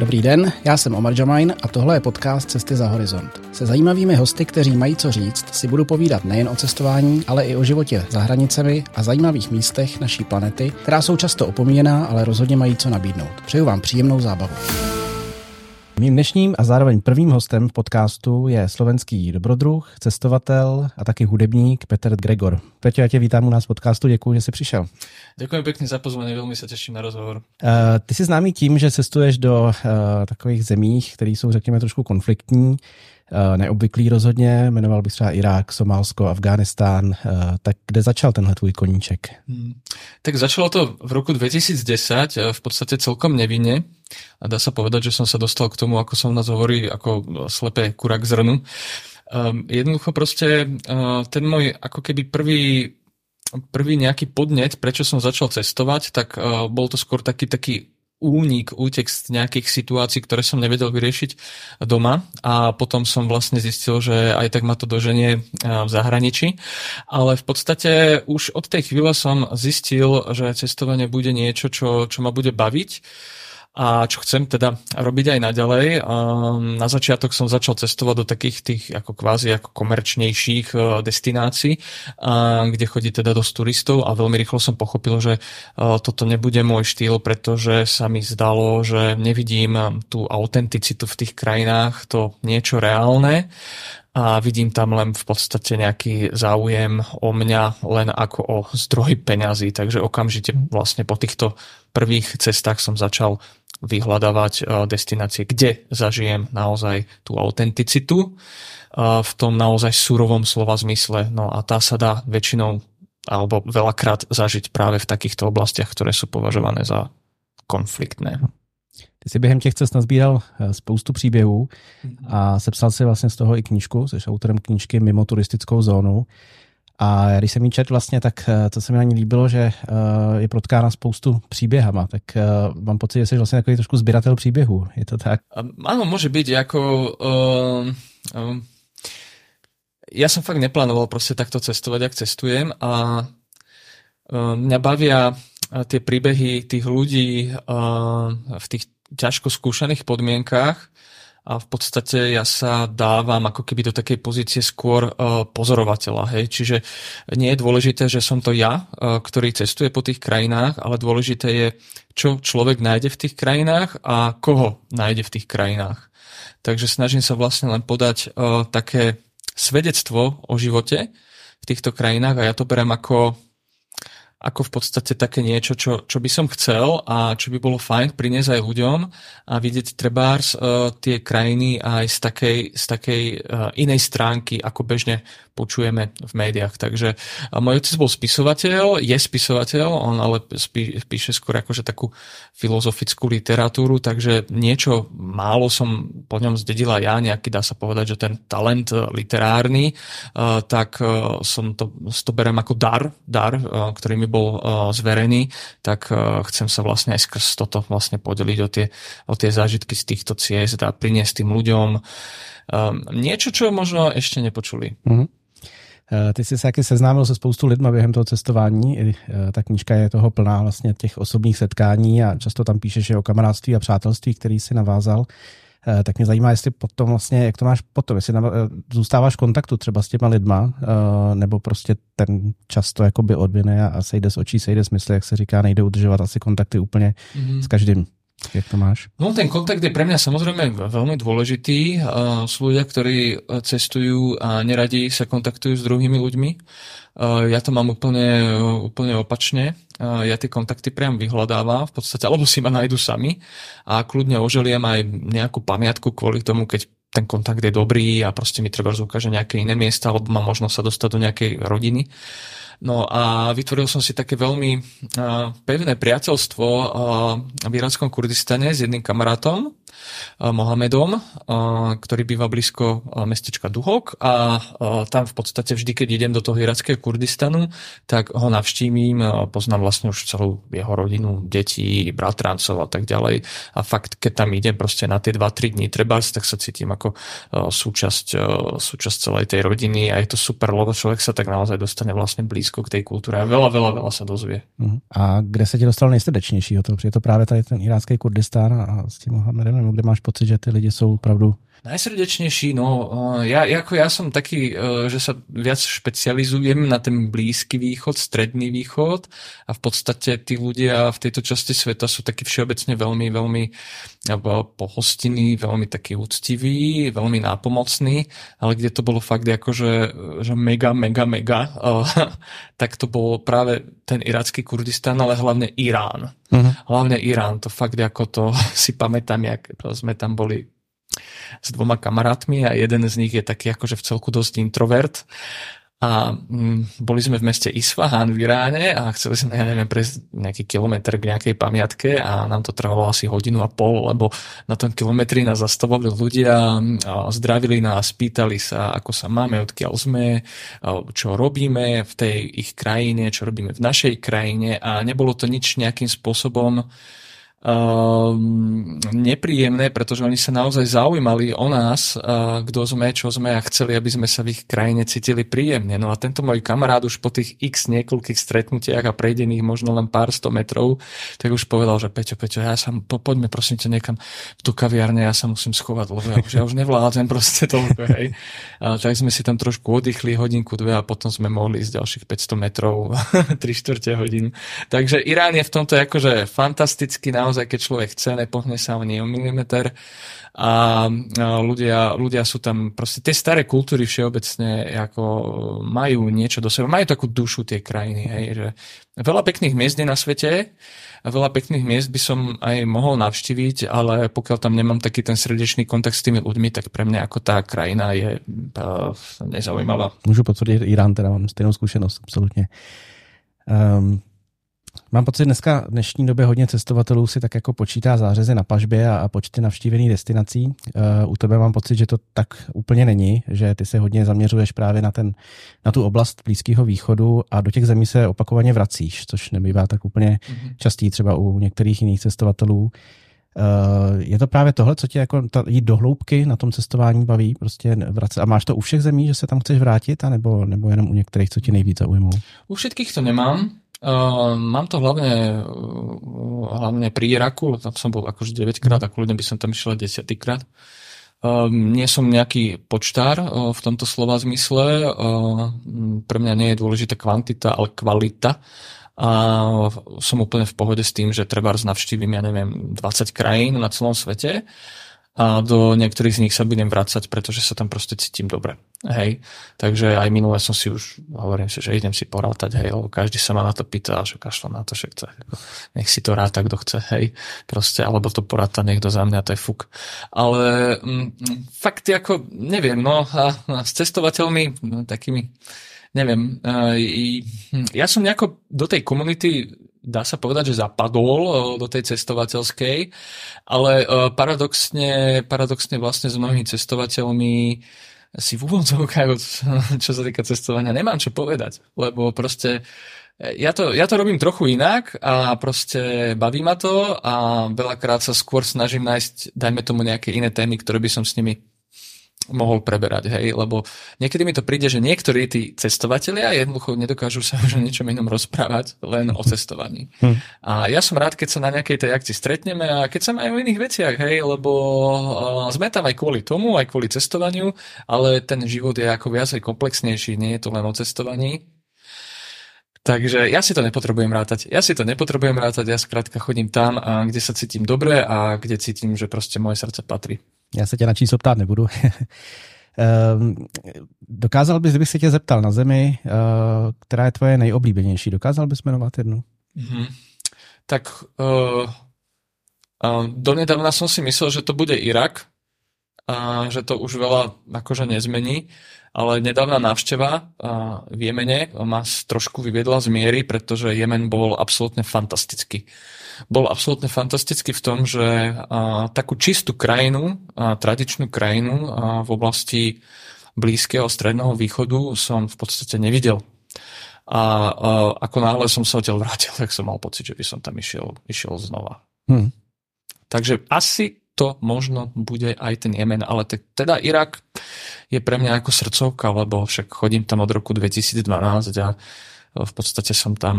Dobrý den, já jsem Omar Jamain a tohle je podcast Cesty za horizont. Se zajímavými hosty, kteří mají co říct, si budu povídat nejen o cestování, ale i o životě za hranicemi a zajímavých místech naší planety, která jsou často opomíjená, ale rozhodně mají co nabídnout. Přeju vám příjemnou zábavu. Mým dnešním a zároveň prvním hostem v podcastu je slovenský dobrodruh, cestovatel a taky hudebník Petr Gregor. Petr, já tě vítám u nás v podcastu, děkuji, že jsi přišel. Děkuji pěkně za pozvání, velmi se těším na rozhovor. Uh, ty jsi známý tím, že cestuješ do uh, takových zemích, které jsou, řekněme, trošku konfliktní, neobvyklý rozhodně, jmenoval bych třeba Irák, Somálsko, Afghánistán. Uh, tak kde začal tenhle tvůj koníček? Hmm. Tak začalo to v roku 2010, v podstatě celkom nevinně. A dá sa povedať, že som sa dostal k tomu, ako som nás hovorí, ako slepé kurak zrnu. Um, jednoducho proste ten môj ako keby prvý, prvý nejaký podnet, prečo som začal cestovať, tak uh, bol to skôr taký, taký únik, útek z nejakých situácií, ktoré som nevedel vyriešiť doma a potom som vlastne zistil, že aj tak ma to doženie v zahraničí. Ale v podstate už od tej chvíle som zistil, že cestovanie bude niečo, čo, čo ma bude baviť a čo chcem teda robiť aj naďalej. Na začiatok som začal cestovať do takých tých ako kvázi ako komerčnejších e, destinácií, kde chodí teda dosť turistov a veľmi rýchlo som pochopil, že e, toto nebude môj štýl, pretože sa mi zdalo, že nevidím tú autenticitu v tých krajinách, to niečo reálne a vidím tam len v podstate nejaký záujem o mňa len ako o zdroj peňazí, takže okamžite vlastne po týchto prvých cestách som začal vyhľadávať eh, destinácie, kde zažijem naozaj tú autenticitu eh, v tom naozaj surovom slova zmysle. No a tá sa dá väčšinou alebo veľakrát zažiť práve v takýchto oblastiach, ktoré sú považované za konfliktné. Ty jsi během těch cest nazbíral eh, spoustu příběhů a sepsal si vlastně z toho i knížku, jsi autorem knížky Mimo turistickou zónu. A když jsem jí čet vlastně, tak to eh, se mi na ní líbilo, že eh, je protkána spoustu příběhama, tak mám pocit, že jsi vlastně takový trošku sběratel příběhů. Je to tak? Áno, môže byť ako... Uh, uh, ja som fakt neplánoval proste takto cestovať, ak cestujem a uh, mňa bavia tie príbehy tých ľudí uh, v tých ťažko skúšaných podmienkách, a v podstate ja sa dávam ako keby do takej pozície skôr uh, pozorovateľa. Hej? Čiže nie je dôležité, že som to ja, uh, ktorý cestuje po tých krajinách, ale dôležité je, čo človek nájde v tých krajinách a koho nájde v tých krajinách. Takže snažím sa vlastne len podať uh, také svedectvo o živote v týchto krajinách a ja to berem ako ako v podstate také niečo, čo, čo by som chcel a čo by bolo fajn priniesť aj ľuďom a vidieť trebárs uh, tie krajiny aj z takej, z takej uh, inej stránky, ako bežne počujeme v médiách. Takže uh, môj otec bol spisovateľ, je spisovateľ, on ale spí, píše skôr akože takú filozofickú literatúru, takže niečo málo som po ňom zdedila ja, nejaký dá sa povedať, že ten talent literárny, uh, tak uh, som to, to berem ako dar, dar, uh, ktorý mi bol uh, zverený, tak uh, chcem sa vlastne aj skrz toto vlastne podeliť o tie, o tie zážitky z týchto ciest a priniesť tým ľuďom um, niečo, čo možno ešte nepočuli. Mm-hmm. Ty jsi se taky seznámil se spoustu lidma během toho cestování. I ta knížka je toho plná vlastně těch osobních setkání a často tam píšeš o kamarádství a přátelství, který si navázal. Eh, tak mě zajímá, jestli potom vlastně, jak to máš potom, jestli eh, zůstáváš v kontaktu třeba s těma lidma, eh, nebo prostě ten často jakoby odvine a sejde z očí, sejde z mysli, jak se říká, nejde udržovat asi kontakty úplně mm-hmm. s každým. Jak to máš? No ten kontakt je pre mňa samozrejme veľmi dôležitý. Sú ľudia, ktorí cestujú a neradi sa kontaktujú s druhými ľuďmi. Ja to mám úplne, úplne opačne. Ja tie kontakty priam vyhľadávam v podstate, alebo si ma nájdu sami a kľudne oželiem aj nejakú pamiatku kvôli tomu, keď ten kontakt je dobrý a proste mi treba ukáže nejaké iné miesta, alebo mám možnosť sa dostať do nejakej rodiny. No a vytvoril som si také veľmi pevné priateľstvo v iránskom Kurdistane s jedným kamarátom, Mohamedom, ktorý býva blízko mestečka Duhok a tam v podstate vždy, keď idem do toho irackého Kurdistanu, tak ho navštívim, poznám vlastne už celú jeho rodinu, detí, bratrancov a tak ďalej a fakt, keď tam idem proste na tie 2-3 dní treba, tak sa cítim ako súčasť, súčasť celej tej rodiny a je to super, lebo človek sa tak naozaj dostane vlastne blízko k tej kultúre a veľa, veľa, veľa sa dozvie. Mhm. A kde sa ti dostal nejsrdečnejšího? To, je to práve tady ten irácký Kurdistán a s tím Mohamedem nebo kde máš pocit, že ty lidi jsou opravdu Najsrdečnejší, no ja, ako ja som taký, e, že sa viac špecializujem na ten blízky východ, stredný východ a v podstate tí ľudia v tejto časti sveta sú takí všeobecne veľmi, veľmi pohostinní, veľmi takí úctiví, veľmi nápomocní, ale kde to bolo fakt akože že mega, mega, mega, tak to bol práve ten iracký Kurdistan, ale hlavne Irán. Uh-huh. Hlavne Irán, to fakt ako to si pamätám, jak sme tam boli s dvoma kamarátmi a jeden z nich je taký akože v celku dosť introvert. A mm, boli sme v meste Isfahan v Iráne a chceli sme, ja neviem, prejsť nejaký kilometr k nejakej pamiatke a nám to trvalo asi hodinu a pol, lebo na tom kilometri nás zastavovali ľudia, zdravili nás, pýtali sa, ako sa máme, odkiaľ sme, čo robíme v tej ich krajine, čo robíme v našej krajine a nebolo to nič nejakým spôsobom nepríjemné, pretože oni sa naozaj zaujímali o nás, uh, kto sme, čo sme a chceli, aby sme sa v ich krajine cítili príjemne. No a tento môj kamarát už po tých x niekoľkých stretnutiach a prejdených možno len pár sto metrov, tak už povedal, že Peťo, Peťo, ja sa, po, poďme prosím ťa niekam tú kaviarne, ja sa musím schovať, lebo ja už, ja už nevládzem proste toľko, hej. A tak sme si tam trošku oddychli hodinku, dve a potom sme mohli ísť ďalších 500 metrov, 3 čtvrte hodín. Takže Irán je v tomto akože fantastický, naozaj, keď človek chce, nepohne sa ani o milimeter a ľudia, ľudia sú tam proste tie staré kultúry všeobecne ako majú niečo do seba, majú takú dušu tie krajiny, hej, že veľa pekných miest je na svete a veľa pekných miest by som aj mohol navštíviť, ale pokiaľ tam nemám taký ten srdečný kontakt s tými ľuďmi, tak pre mňa ako tá krajina je uh, nezaujímavá. Můžu potvrdit, Irán teda mám stejnou zkušenost, absolutně. Um, Mám pocit, dneska v dnešní době hodně cestovatelů si tak jako počítá zářezy na pažbě a, a počty navštívených destinací. Uh, u tebe mám pocit, že to tak úplně není, že ty se hodně zaměřuješ právě na, ten, na tu oblast Blízkého východu a do těch zemí se opakovaně vracíš, což nebývá tak úplně mm-hmm. častý třeba u některých jiných cestovatelů. Uh, je to právě tohle, co tě jako ta, jít do hloubky na tom cestování baví, prostě vracet. A máš to u všech zemí, že se tam chceš vrátit, anebo, nebo jenom u některých, co ti nejvíc zaujmou? U všetkých to nemám. Uh, mám to hlavne, uh, hlavne pri Iraku, tam som bol akože 9 krát a kľudne by som tam išiel 10 krát. Uh, nie som nejaký počtár uh, v tomto slova zmysle. Uh, pre mňa nie je dôležitá kvantita, ale kvalita. A som úplne v pohode s tým, že treba navštívim, ja neviem, 20 krajín na celom svete a do niektorých z nich sa budem vrácať, pretože sa tam proste cítim dobre. Hej. Takže aj minule som si už, hovorím si, že idem si porátať, hej, lebo každý sa ma na to pýta, že kašlo na to, že chce. Nech si to ráta, kto chce, hej. Proste, alebo to poráta niekto za mňa, to je fuk. Ale m, mm, fakt ako, neviem, no a, a s cestovateľmi, no, takými, neviem, uh, ja som nejako do tej komunity dá sa povedať, že zapadol eh, do tej cestovateľskej, ale eh, paradoxne, paradoxne vlastne s mnohými cestovateľmi si v úvodzovkách, čo sa týka cestovania, nemám čo povedať, lebo proste eh, ja to, ja to robím trochu inak a proste baví ma to a veľakrát sa skôr snažím nájsť, dajme tomu nejaké iné témy, ktoré by som s nimi mohol preberať, hej, lebo niekedy mi to príde, že niektorí tí cestovatelia jednoducho nedokážu sa už o ničom inom rozprávať, len o cestovaní. Hm. A ja som rád, keď sa na nejakej tej akcii stretneme a keď sa aj o iných veciach, hej, lebo sme tam aj kvôli tomu, aj kvôli cestovaniu, ale ten život je ako viacej komplexnejší, nie je to len o cestovaní. Takže ja si to nepotrebujem rátať. Ja si to nepotrebujem rátať, ja skrátka chodím tam, kde sa cítim dobre a kde cítim, že proste moje srdce patrí. Já se tě na číslo ptát nebudu. Ehm, dokázal bys, kdybych se tě zeptal na zemi, eh, která je tvoje nejoblíbenější, dokázal bys jmenovat jednu? Mm-hmm. Tak uh, uh, donedávna som si myslel, že to bude Irak a že to už veľa akože nezmení, ale nedávna návšteva v Jemene ma trošku vyviedla z miery, pretože Jemen bol absolútne fantastický bol absolútne fantastický v tom, že takú čistú krajinu, tradičnú krajinu v oblasti Blízkeho stredného východu som v podstate nevidel. A, a ako náhle som sa odtiaľ vrátil, tak som mal pocit, že by som tam išiel, išiel znova. Hmm. Takže asi to možno bude aj ten Jemen, ale te, teda Irak je pre mňa ako srdcovka, lebo však chodím tam od roku 2012 a v podstate som tam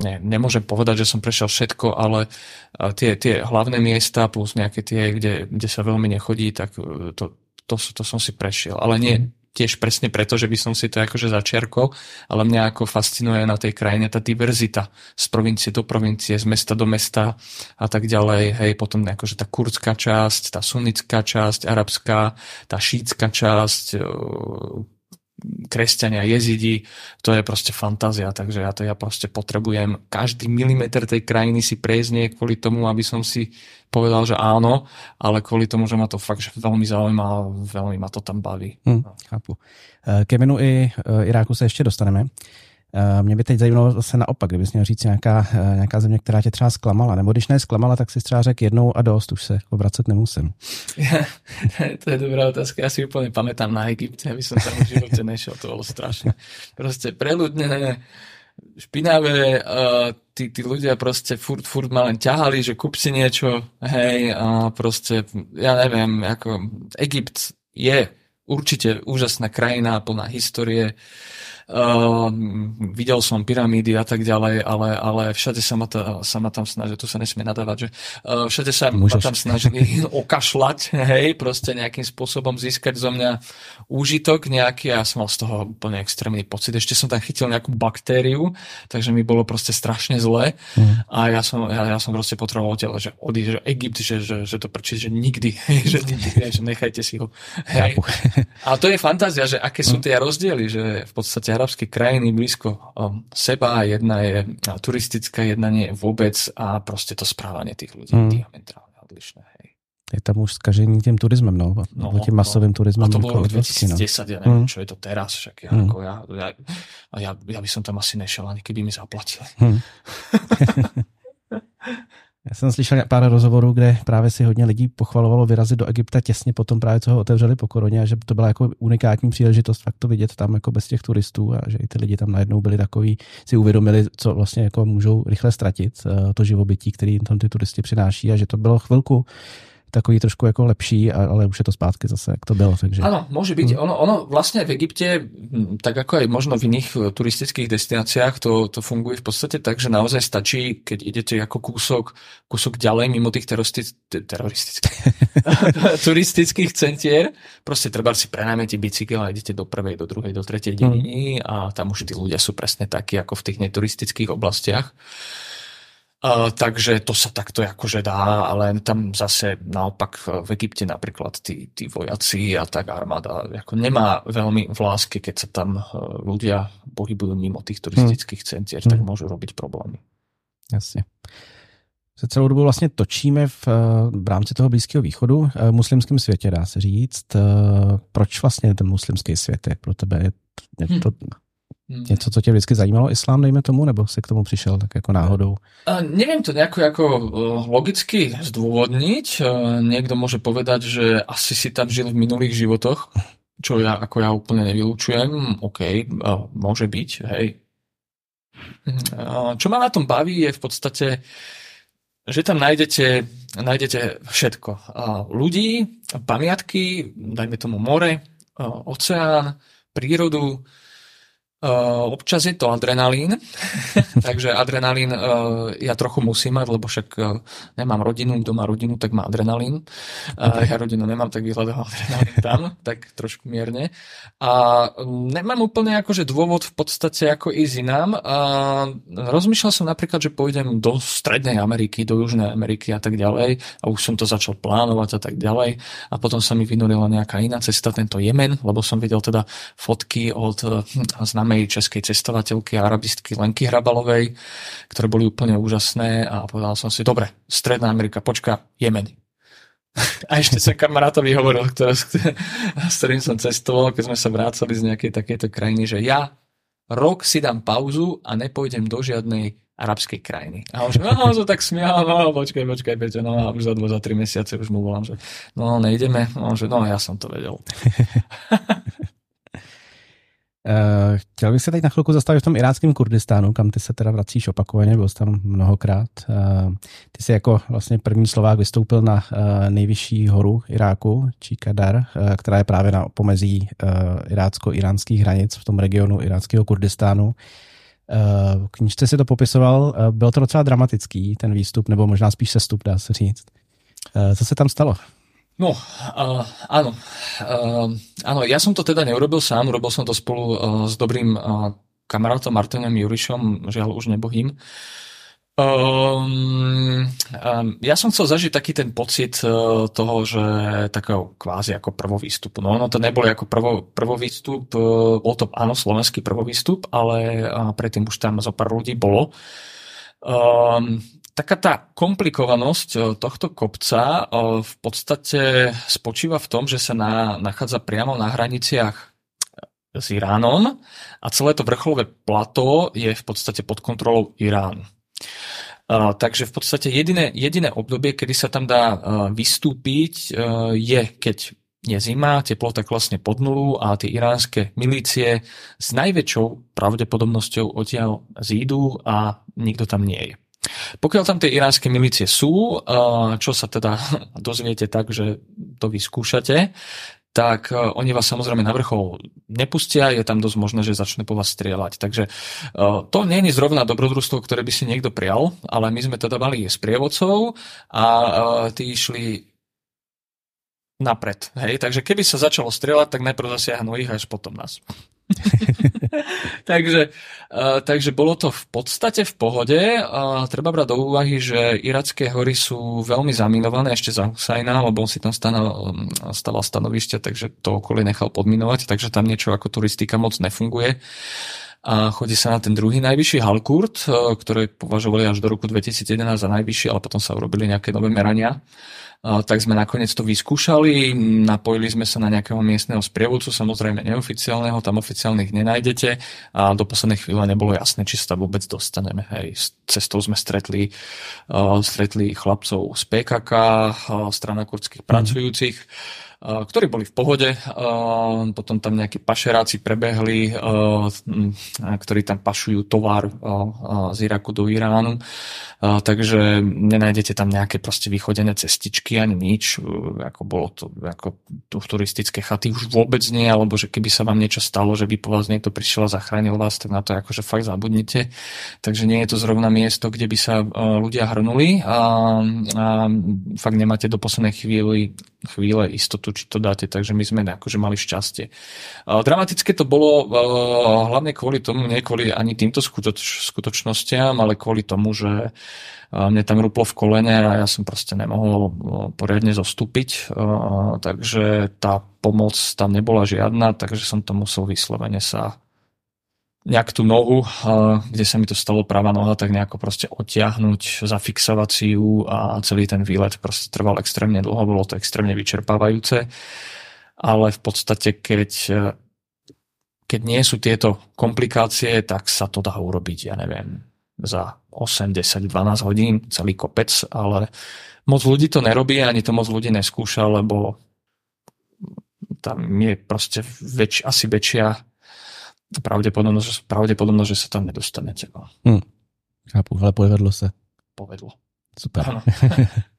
ne, nemôžem povedať, že som prešiel všetko, ale tie, tie hlavné miesta plus nejaké tie, kde, kde sa veľmi nechodí, tak e, to, to, to som si prešiel. Ale nie, mm tiež presne preto, že by som si to akože začiarkol, ale mňa ako fascinuje na tej krajine tá diverzita z provincie do provincie, z mesta do mesta a tak ďalej. Hej, potom akože tá kurdská časť, tá sunnická časť, arabská, tá šítska časť, kresťania, jezidi, to je proste fantázia, takže ja to ja proste potrebujem každý milimeter tej krajiny si prejsť nie kvôli tomu, aby som si povedal, že áno, ale kvôli tomu, že ma to fakt že veľmi zaujíma a veľmi ma to tam baví. Hmm, chápu. Eh, Ke i eh, Iráku se ještě dostaneme. Eh, mě by teď zajímalo zase naopak, kdybys měl říct nějaká, eh, nějaká země, která tě třeba zklamala, nebo když ne zklamala, tak si třeba řekl jednou a dost, už se obracet nemusím. to je dobrá otázka. Ja si úplne pamätám na Egypte, aby som tam v živote nešiel, to bolo strašné. Proste preľudnené, špinavé, uh, tí, tí ľudia proste furt, furt ma len ťahali, že kúp si niečo, hej, a proste, ja neviem, ako Egypt je určite úžasná krajina, plná histórie, Uh, videl som pyramídy a tak ďalej, ale, ale všade sa ma, ta, sa ma tam snažili, tu sa nesmie nadávať, že uh, všade sa Môžeš. ma tam snažili okašľať, hej, proste nejakým spôsobom získať zo mňa úžitok nejaký a ja som mal z toho úplne extrémny pocit. Ešte som tam chytil nejakú baktériu, takže mi bolo proste strašne zle mm. a ja som, ja, ja som proste potreboval tele, že odísť, že Egypt, že, že, že to prčí, že nikdy, že nikdy, že nechajte si ho. Hej. A to je fantázia, že aké sú mm. tie rozdiely, že v podstate arabské krajiny blízko um, seba, jedna je turistická, jedna nie je vôbec a proste to správanie tých ľudí mm. diametrálne odlišné. Hej. Je tam už skažení tým turizmem, no, no tým masovým no. turizmem. A to bolo v 2010, no. ja neviem, mm. čo je to teraz, však ja, mm. ako ja, ja, ja, ja by som tam asi nešiel, ani keby mi zaplatili. Mm. Já jsem slyšel pár rozhovorů, kde právě si hodně lidí pochvalovalo vyrazit do Egypta těsně potom právě, co ho otevřeli po koroně a že to byla jako unikátní příležitost fakt to vidět tam jako bez těch turistů a že i ty lidi tam najednou byli takový, si uvědomili, co vlastně jako můžou rychle ztratit, eh, to živobytí, který tam ty turisti přináší a že to bylo chvilku takový trošku jako lepší, ale už je to zpátky zase, jak to bylo. Takže... Áno, môže byť. Ono, ono vlastne v Egypte, tak ako aj možno v iných e, turistických destináciách, to, to funguje v podstate tak, že naozaj stačí, keď idete ako kúsok, kúsok ďalej mimo tých teroristických, turistických centier, proste treba si prenajmete bicykel a idete do prvej, do druhej, do tretej dediny mm. a tam už tí ľudia sú presne takí ako v tých neturistických oblastiach. Uh, takže to sa takto akože dá, ale tam zase naopak v Egypte napríklad tí, tí vojaci a tak armáda ako nemá veľmi v láske, keď sa tam ľudia pohybujú mimo tých turistických centier, hmm. tak môžu robiť problémy. Jasne. Se celou dobu vlastně točíme v, v rámci toho Blízkého východu v muslimském světě, dá se říct. Proč vlastně ten muslimský svět je pro tebe? Je to, hm. Hmm. Něco, co tě vždycky zajímalo, islám, dejme tomu, nebo si k tomu přišel tak jako náhodou? A neviem to nejako ako logicky zdôvodniť. Niekto môže povedať, že asi si tam žil v minulých životoch, čo ja ako ja úplne nevylučujem. OK, môže byť, hej. Čo ma na tom baví je v podstate, že tam nájdete, nájdete všetko. Ľudí, pamiatky, dajme tomu more, oceán, prírodu, Uh, občas je to adrenalín, takže adrenalín uh, ja trochu musím mať, lebo však uh, nemám rodinu, kto má rodinu, tak má adrenalín. Uh, ja rodinu nemám, tak vyhľadám adrenalín tam, tak trošku mierne. A nemám úplne akože dôvod v podstate ako ísť inám. A rozmýšľal som napríklad, že pôjdem do Strednej Ameriky, do Južnej Ameriky a tak ďalej a už som to začal plánovať a tak ďalej. A potom sa mi vynorila nejaká iná cesta, tento Jemen, lebo som videl teda fotky od uh, známej českej cestovateľky a arabistky Lenky Hrabalovej, ktoré boli úplne úžasné a povedal som si, dobre, Stredná Amerika, počka, Jemen. A ešte sa kamarátovi hovoril, ktoré, s ktorým som cestoval, keď sme sa vrácali z nejakej takejto krajiny, že ja rok si dám pauzu a nepôjdem do žiadnej arabskej krajiny. A on že, no, tak smial, no, počkaj, počkaj, Peťo, no a už za dva, za tri mesiace už mu volám, že no, nejdeme. No, že no, ja som to vedel. Uh, chtěl bych se teď na chvilku zastavit v tom iráckém Kurdistánu, kam ty se teda vracíš opakovaně, byl jsi tam mnohokrát. Uh, ty jsi jako vlastně první Slovák vystoupil na uh, nejvyšší horu Iráku, Číkadar, která je právě na pomezí irácko-iránských hranic v tom regionu iráckého Kurdistánu. v knižce si to popisoval, byl to docela dramatický, ten výstup, nebo možná spíš sestup, dá se říct. Co se tam stalo? No, uh, áno. Uh, áno, ja som to teda neurobil sám, robil som to spolu uh, s dobrým uh, kamarátom Martinom Jurišom, žiaľ už nebohým. Um, um, ja som chcel zažiť taký ten pocit uh, toho, že takého kvázi ako prvovýstupu. No ono to nebolo ako prvo, prvovýstup, uh, bol to áno slovenský prvovýstup, ale uh, predtým už tam zo pár ľudí bolo. Um, taká tá komplikovanosť e, tohto kopca e, v podstate spočíva v tom, že sa na, nachádza priamo na hraniciach s Iránom a celé to vrcholové plato je v podstate pod kontrolou Iránu. Takže v podstate jediné, jediné obdobie, kedy sa tam dá vystúpiť, je keď je zima, teplota klesne pod nulu a tie iránske milície s najväčšou pravdepodobnosťou odtiaľ zídu a nikto tam nie je. Pokiaľ tam tie iránske milície sú, čo sa teda dozviete tak, že to vyskúšate, tak oni vás samozrejme na vrchol nepustia, je tam dosť možné, že začne po vás strieľať. Takže to nie je zrovna dobrodružstvo, ktoré by si niekto prial, ale my sme teda mali sprievodcov a tí išli napred. Hej? Takže keby sa začalo strieľať, tak najprv zasiahnu ich až potom nás. takže, uh, takže bolo to v podstate v pohode. Uh, treba brať do úvahy, že iracké hory sú veľmi zaminované ešte za Husajna, lebo on si tam stanal, staval stanovište, takže to okolie nechal podminovať, takže tam niečo ako turistika moc nefunguje a chodí sa na ten druhý najvyšší Halkurt, ktoré považovali až do roku 2011 za najvyšší, ale potom sa urobili nejaké nové merania tak sme nakoniec to vyskúšali, napojili sme sa na nejakého miestneho sprievodcu, samozrejme neoficiálneho, tam oficiálnych nenájdete a do poslednej chvíle nebolo jasné, či sa vôbec dostaneme. Hej. Cestou sme stretli, uh, stretli chlapcov z PKK, uh, strana kurdských mm. pracujúcich, ktorí boli v pohode. Potom tam nejakí pašeráci prebehli, ktorí tam pašujú tovar z Iraku do Iránu. Takže nenájdete tam nejaké proste vychodené cestičky ani nič. Ako bolo to, ako turistické chaty už vôbec nie, alebo že keby sa vám niečo stalo, že by po vás niekto prišiel a zachránil vás, tak na to akože fakt zabudnite. Takže nie je to zrovna miesto, kde by sa ľudia hrnuli a, a fakt nemáte do poslednej chvíli, chvíle istotu, či to dáte, takže my sme akože mali šťastie. Dramatické to bolo hlavne kvôli tomu, nie kvôli ani týmto skutoč, skutočnostiam, ale kvôli tomu, že mne tam rúplo v kolene a ja som proste nemohol poriadne zostúpiť, takže tá pomoc tam nebola žiadna, takže som to musel vyslovene sa nejak tú nohu, kde sa mi to stalo práva noha, tak nejako proste odtiahnuť, zafixovať si ju a celý ten výlet proste trval extrémne dlho, bolo to extrémne vyčerpávajúce, ale v podstate keď, keď nie sú tieto komplikácie, tak sa to dá urobiť, ja neviem, za 8, 10, 12 hodín, celý kopec, ale moc ľudí to nerobí, ani to moc ľudí neskúša, lebo tam je proste väč, asi väčšia pravdepodobnosť, pravdepodobnosť, že sa tam nedostanete. No. Hmm. Chápu, ale povedlo sa. Povedlo. Super. Ano.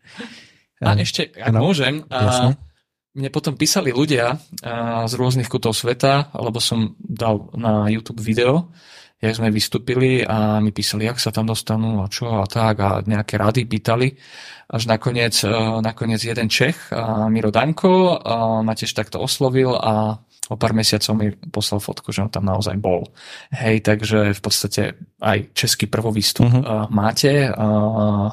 a ešte, ak ano, môžem, a mne potom písali ľudia a, z rôznych kutov sveta, alebo som dal na YouTube video, jak sme vystúpili a mi písali, jak sa tam dostanú a čo a tak a nejaké rady pýtali. Až nakoniec, nakoniec jeden Čech, Miro Daňko, ma tiež takto oslovil a o pár mesiacov mi poslal fotku, že on tam naozaj bol. Hej, takže v podstate aj český prvovýstup uh-huh. máte, uh,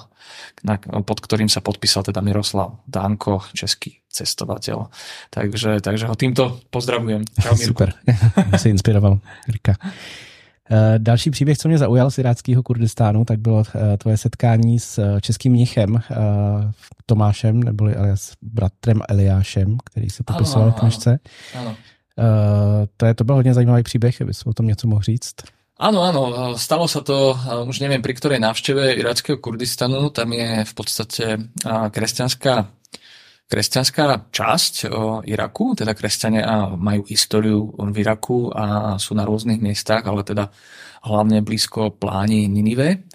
na, pod ktorým sa podpísal teda Miroslav Dánko, český cestovateľ. Takže, takže ho týmto pozdravujem. Čau, Super, si inspiroval Rika. Eh, další příběh, co mě zaujal z iráckého Kurdistánu, tak bylo eh, tvoje setkání s českým mnichem Tomášem, neboli alias bratrem Eliášem, který se popisoval v knižce. Ano. Uh, to, je, to byl hodně zajímavý příběh, aby o tom něco mohl říct. Áno, áno, stalo sa to, už neviem pri ktorej návšteve irackého Kurdistanu, tam je v podstate kresťanská, kresťanská časť Iraku, teda kresťania majú históriu v Iraku a sú na rôznych miestach, ale teda hlavne blízko pláni Ninive.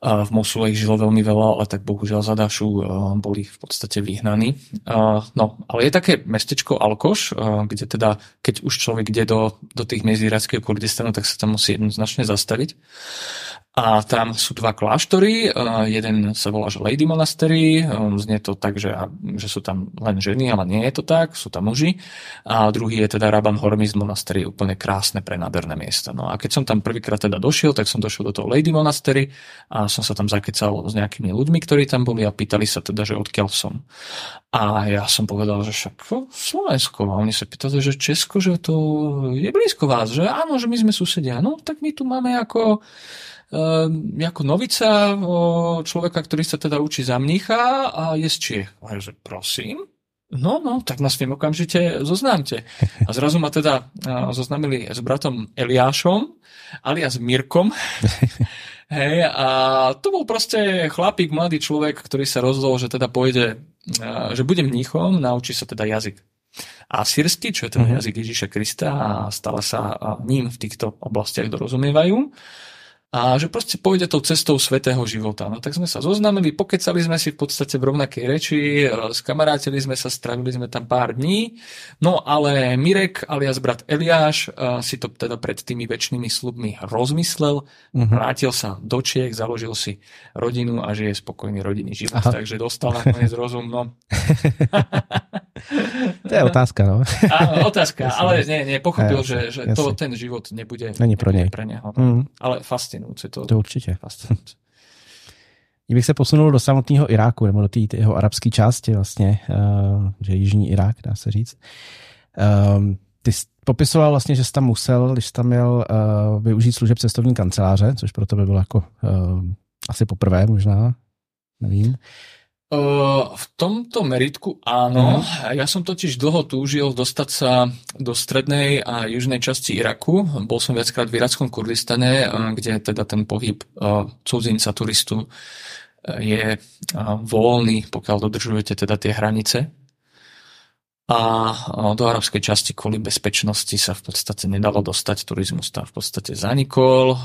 V Mosule ich žilo veľmi veľa, ale tak bohužiaľ za Dašu boli v podstate vyhnaní. No, ale je také mestečko Alkoš, kde teda, keď už človek ide do, do tých miest irackého Kurdistanu, tak sa tam musí jednoznačne zastaviť. A tam sú dva kláštory, jeden sa volá že Lady Monastery, znie to tak, že, že sú tam len ženy, ale nie je to tak, sú tam muži. A druhý je teda Raban Hormiz Monastery, úplne krásne pre nádherné miesta. No a keď som tam prvýkrát teda došiel, tak som došiel do toho Lady Monastery a som sa tam zakecal s nejakými ľuďmi, ktorí tam boli a pýtali sa teda, že odkiaľ som. A ja som povedal, že však Slovensko. A oni sa pýtali, že Česko, že to je blízko vás, že áno, že my sme susedia. No tak my tu máme ako ako novica človeka, ktorý sa teda učí za mnícha a je z Čiech. A ja, že prosím, No, no, tak nás s okamžite zoznámte. A zrazu ma teda zoznámili s bratom Eliášom, alias Mirkom. Hej, a to bol proste chlapík, mladý človek, ktorý sa rozhodol, že teda pôjde, že bude mníchom, naučí sa teda jazyk a sírsky, čo je ten mm-hmm. jazyk Ježíša Krista a stále sa ním v týchto oblastiach dorozumievajú a že proste pôjde tou cestou svetého života. No tak sme sa zoznámili, pokecali sme si v podstate v rovnakej reči, skamarátili sme sa, strávili sme tam pár dní, no ale Mirek alias brat Eliáš si to teda pred tými väčšnými slubmi rozmyslel, uh-huh. vrátil sa do Čiech, založil si rodinu a žije spokojný rodinný život, Aha. takže dostal nakoniec rozum, no. to je otázka, no. Áno, otázka, ale nie, nie, pochopil, že, že to, ten život nebude, Není pro, nebude pre neho. Mm. Ale fascinujúce. To, to určitě. Fascinujúce. Kdybych se posunul do samotného Iráku, nebo do té jeho arabské části vlastně, uh, že jižní Irák, dá se říct. Um, ty jsi popisoval vlastně, že jsi tam musel, když jsi tam měl uh, využít služeb cestovní kanceláře, což pro tebe bylo jako uh, asi poprvé možná, nevím. V tomto meritku áno. Mm. Ja som totiž dlho túžil dostať sa do strednej a južnej časti Iraku. Bol som viackrát v irackom Kurdistane, kde teda ten pohyb cudzinca, turistu je voľný, pokiaľ dodržujete teda tie hranice. A do arabskej časti kvôli bezpečnosti sa v podstate nedalo dostať. Turizmus tam v podstate zanikol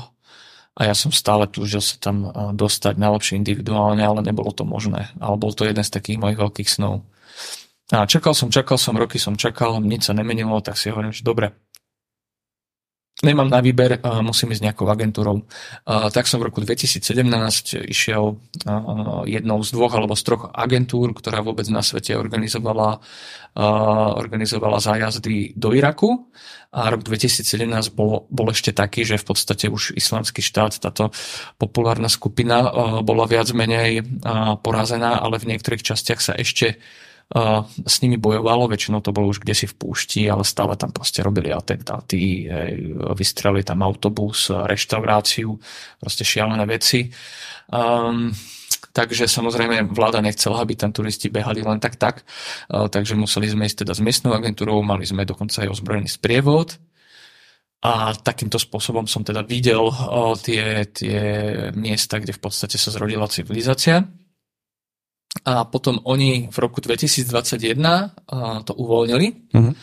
a ja som stále túžil sa tam dostať najlepšie individuálne, ale nebolo to možné. Ale bol to jeden z takých mojich veľkých snov. A čakal som, čakal som, roky som čakal, nič sa nemenilo, tak si hovorím, že dobre, nemám na výber, musím ísť nejakou agentúrou. Tak som v roku 2017 išiel jednou z dvoch alebo z troch agentúr, ktorá vôbec na svete organizovala, organizovala zájazdy do Iraku. A rok 2017 bol, bol ešte taký, že v podstate už islamský štát, táto populárna skupina bola viac menej porazená, ale v niektorých častiach sa ešte s nimi bojovalo, väčšinou to bolo už kde si v púšti, ale stále tam proste robili atentáty, vystrelili tam autobus, reštauráciu, proste šialené veci. Um, takže samozrejme vláda nechcela, aby tam turisti behali len tak tak, uh, takže museli sme ísť teda s miestnou agentúrou, mali sme dokonca aj ozbrojený sprievod, a takýmto spôsobom som teda videl uh, tie, tie miesta, kde v podstate sa zrodila civilizácia. A potom oni v roku 2021 to uvoľnili. Uh-huh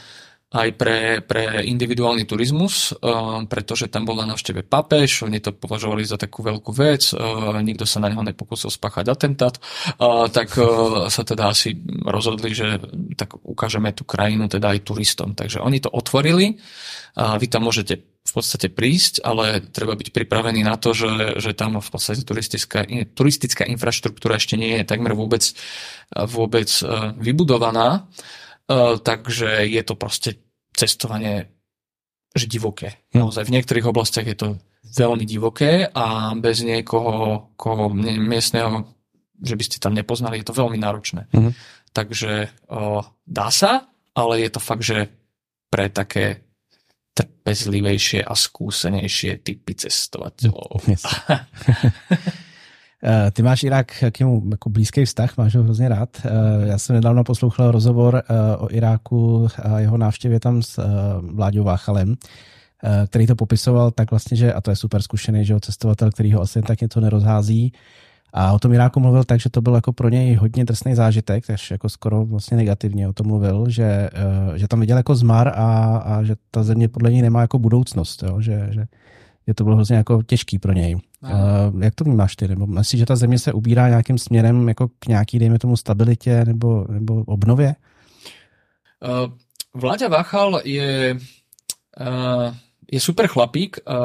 aj pre, pre individuálny turizmus, pretože tam bol na návšteve papež, oni to považovali za takú veľkú vec, nikto sa na neho nepokúsil spáchať atentát, tak sa teda asi rozhodli, že tak ukážeme tú krajinu teda aj turistom. Takže oni to otvorili, vy tam môžete v podstate prísť, ale treba byť pripravený na to, že, že tam v podstate turistická, turistická infraštruktúra ešte nie je takmer vôbec, vôbec e, vybudovaná. E, takže je to proste cestovanie že divoké. Hm. Naozaj v niektorých oblastiach je to veľmi divoké a bez niekoho koho miestneho, že by ste tam nepoznali, je to veľmi náročné. Mm. Takže o, dá sa, ale je to fakt, že pre také trpezlivejšie a skúsenejšie typy cestovateľov. Yes. Eh, ty máš Irák k němu jako blízký vztah, máš ho hrozně rád. Eh, já jsem nedávno poslouchal rozhovor eh, o Iráku a jeho návštěvě tam s Vláďou Váchalem, který to popisoval tak vlastně, že, a to je super zkušený, že cestovatel, který ho asi tak něco nerozhází, a o tom Iráku mluvil tak, že to byl jako pro něj hodně drsný zážitek, až jako skoro vlastně negativně o tom mluvil, že, eh, že tam viděl jako zmar a, a že ta země podle něj nemá jako budoucnost, jo? Že, že je to bylo hrozně jako těžký pro něj. Uh, jak to vnímáš ty? Nebo myslíš, že ta země se ubírá nějakým směrem jako k nějaký, dejme tomu, stabilitě nebo, nebo obnově? Uh, Vláďa Váchal je, uh, je super chlapík uh,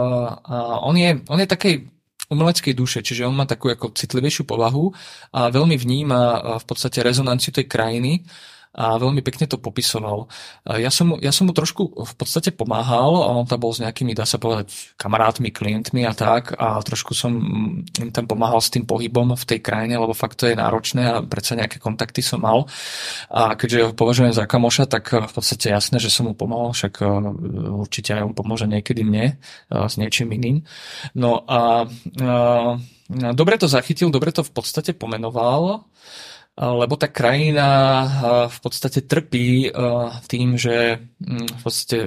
a on je, on je takej umeleckej duše, čiže on má takú ako citlivejšiu povahu a veľmi vníma v podstate rezonanciu tej krajiny a veľmi pekne to popisoval. Ja som, ja som mu trošku v podstate pomáhal, on tam bol s nejakými, dá sa povedať, kamarátmi, klientmi a tak a trošku som im tam pomáhal s tým pohybom v tej krajine, lebo fakt to je náročné a predsa nejaké kontakty som mal. A keďže ho považujem za kamoša, tak v podstate jasné, že som mu pomohol, však uh, určite aj on pomôže niekedy mne uh, s niečím iným. No a uh, dobre to zachytil, dobre to v podstate pomenoval lebo tá krajina v podstate trpí tým, že mm, v podstate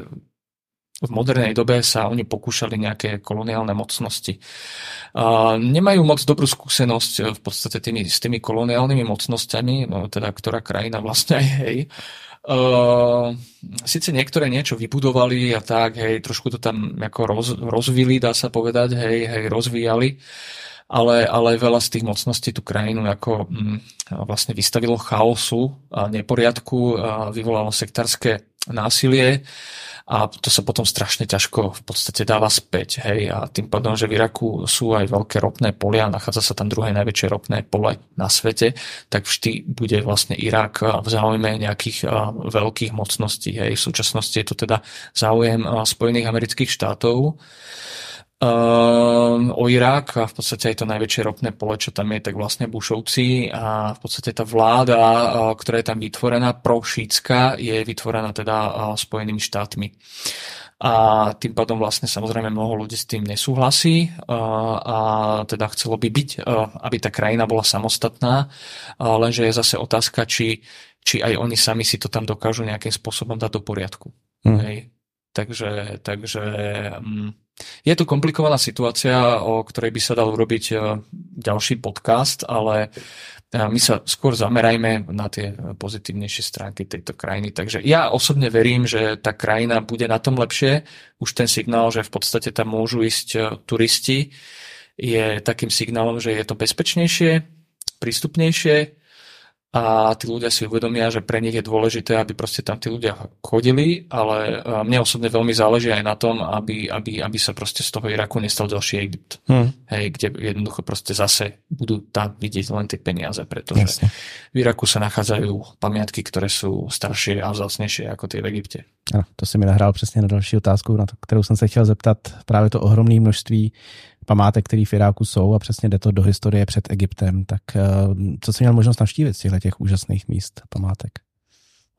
v modernej dobe sa oni pokúšali nejaké koloniálne mocnosti. Nemajú moc dobrú skúsenosť e, v podstate tými, s tými koloniálnymi mocnosťami, no teda ktorá krajina vlastne aj hej. Uh, Sice niektoré niečo vybudovali a tak, hej, trošku to tam ako roz, rozvili, dá sa povedať, hej, hej, rozvíjali. Uh, ale, ale veľa z tých mocností tú krajinu ako mm, vlastne vystavilo chaosu a neporiadku, a vyvolalo sektárske násilie a to sa potom strašne ťažko v podstate dáva späť. Hej? A tým pádom, že v Iraku sú aj veľké ropné polia, nachádza sa tam druhé najväčšie ropné pole na svete, tak vždy bude vlastne Irak v záujme nejakých veľkých mocností. Hej? V súčasnosti je to teda záujem Spojených amerických štátov o Irak a v podstate aj to najväčšie ropné pole, čo tam je, tak vlastne Bušovci a v podstate tá vláda, ktorá je tam vytvorená prošítska, je vytvorená teda Spojenými štátmi. A tým pádom vlastne samozrejme mnoho ľudí s tým nesúhlasí a teda chcelo by byť, aby tá krajina bola samostatná, lenže je zase otázka, či, či aj oni sami si to tam dokážu nejakým spôsobom dať do poriadku. Mm. Hej. Takže, takže um, je tu komplikovaná situácia, o ktorej by sa dal urobiť e, ďalší podcast, ale e, my sa skôr zamerajme na tie pozitívnejšie stránky tejto krajiny. Takže ja osobne verím, že tá krajina bude na tom lepšie. Už ten signál, že v podstate tam môžu ísť e, turisti, je takým signálom, že je to bezpečnejšie, prístupnejšie a tí ľudia si uvedomia, že pre nich je dôležité, aby proste tam tí ľudia chodili, ale mne osobne veľmi záleží aj na tom, aby, aby, aby sa proste z toho Iraku nestal ďalší Egypt. Hmm. Hej, kde jednoducho proste zase budú tam vidieť len tie peniaze, pretože Jasne. v Iraku sa nachádzajú pamiatky, ktoré sú staršie a vzácnejšie ako tie v Egypte. No, to si mi nahrál přesně na další otázku, na to, kterou jsem se chtěl zeptat. Právě to ohromné množství památek, které v Iráku jsou a přesně jde to do historie před Egyptem. Tak eh, co jsi měl možnost navštívit z těchto těch úžasných míst památek?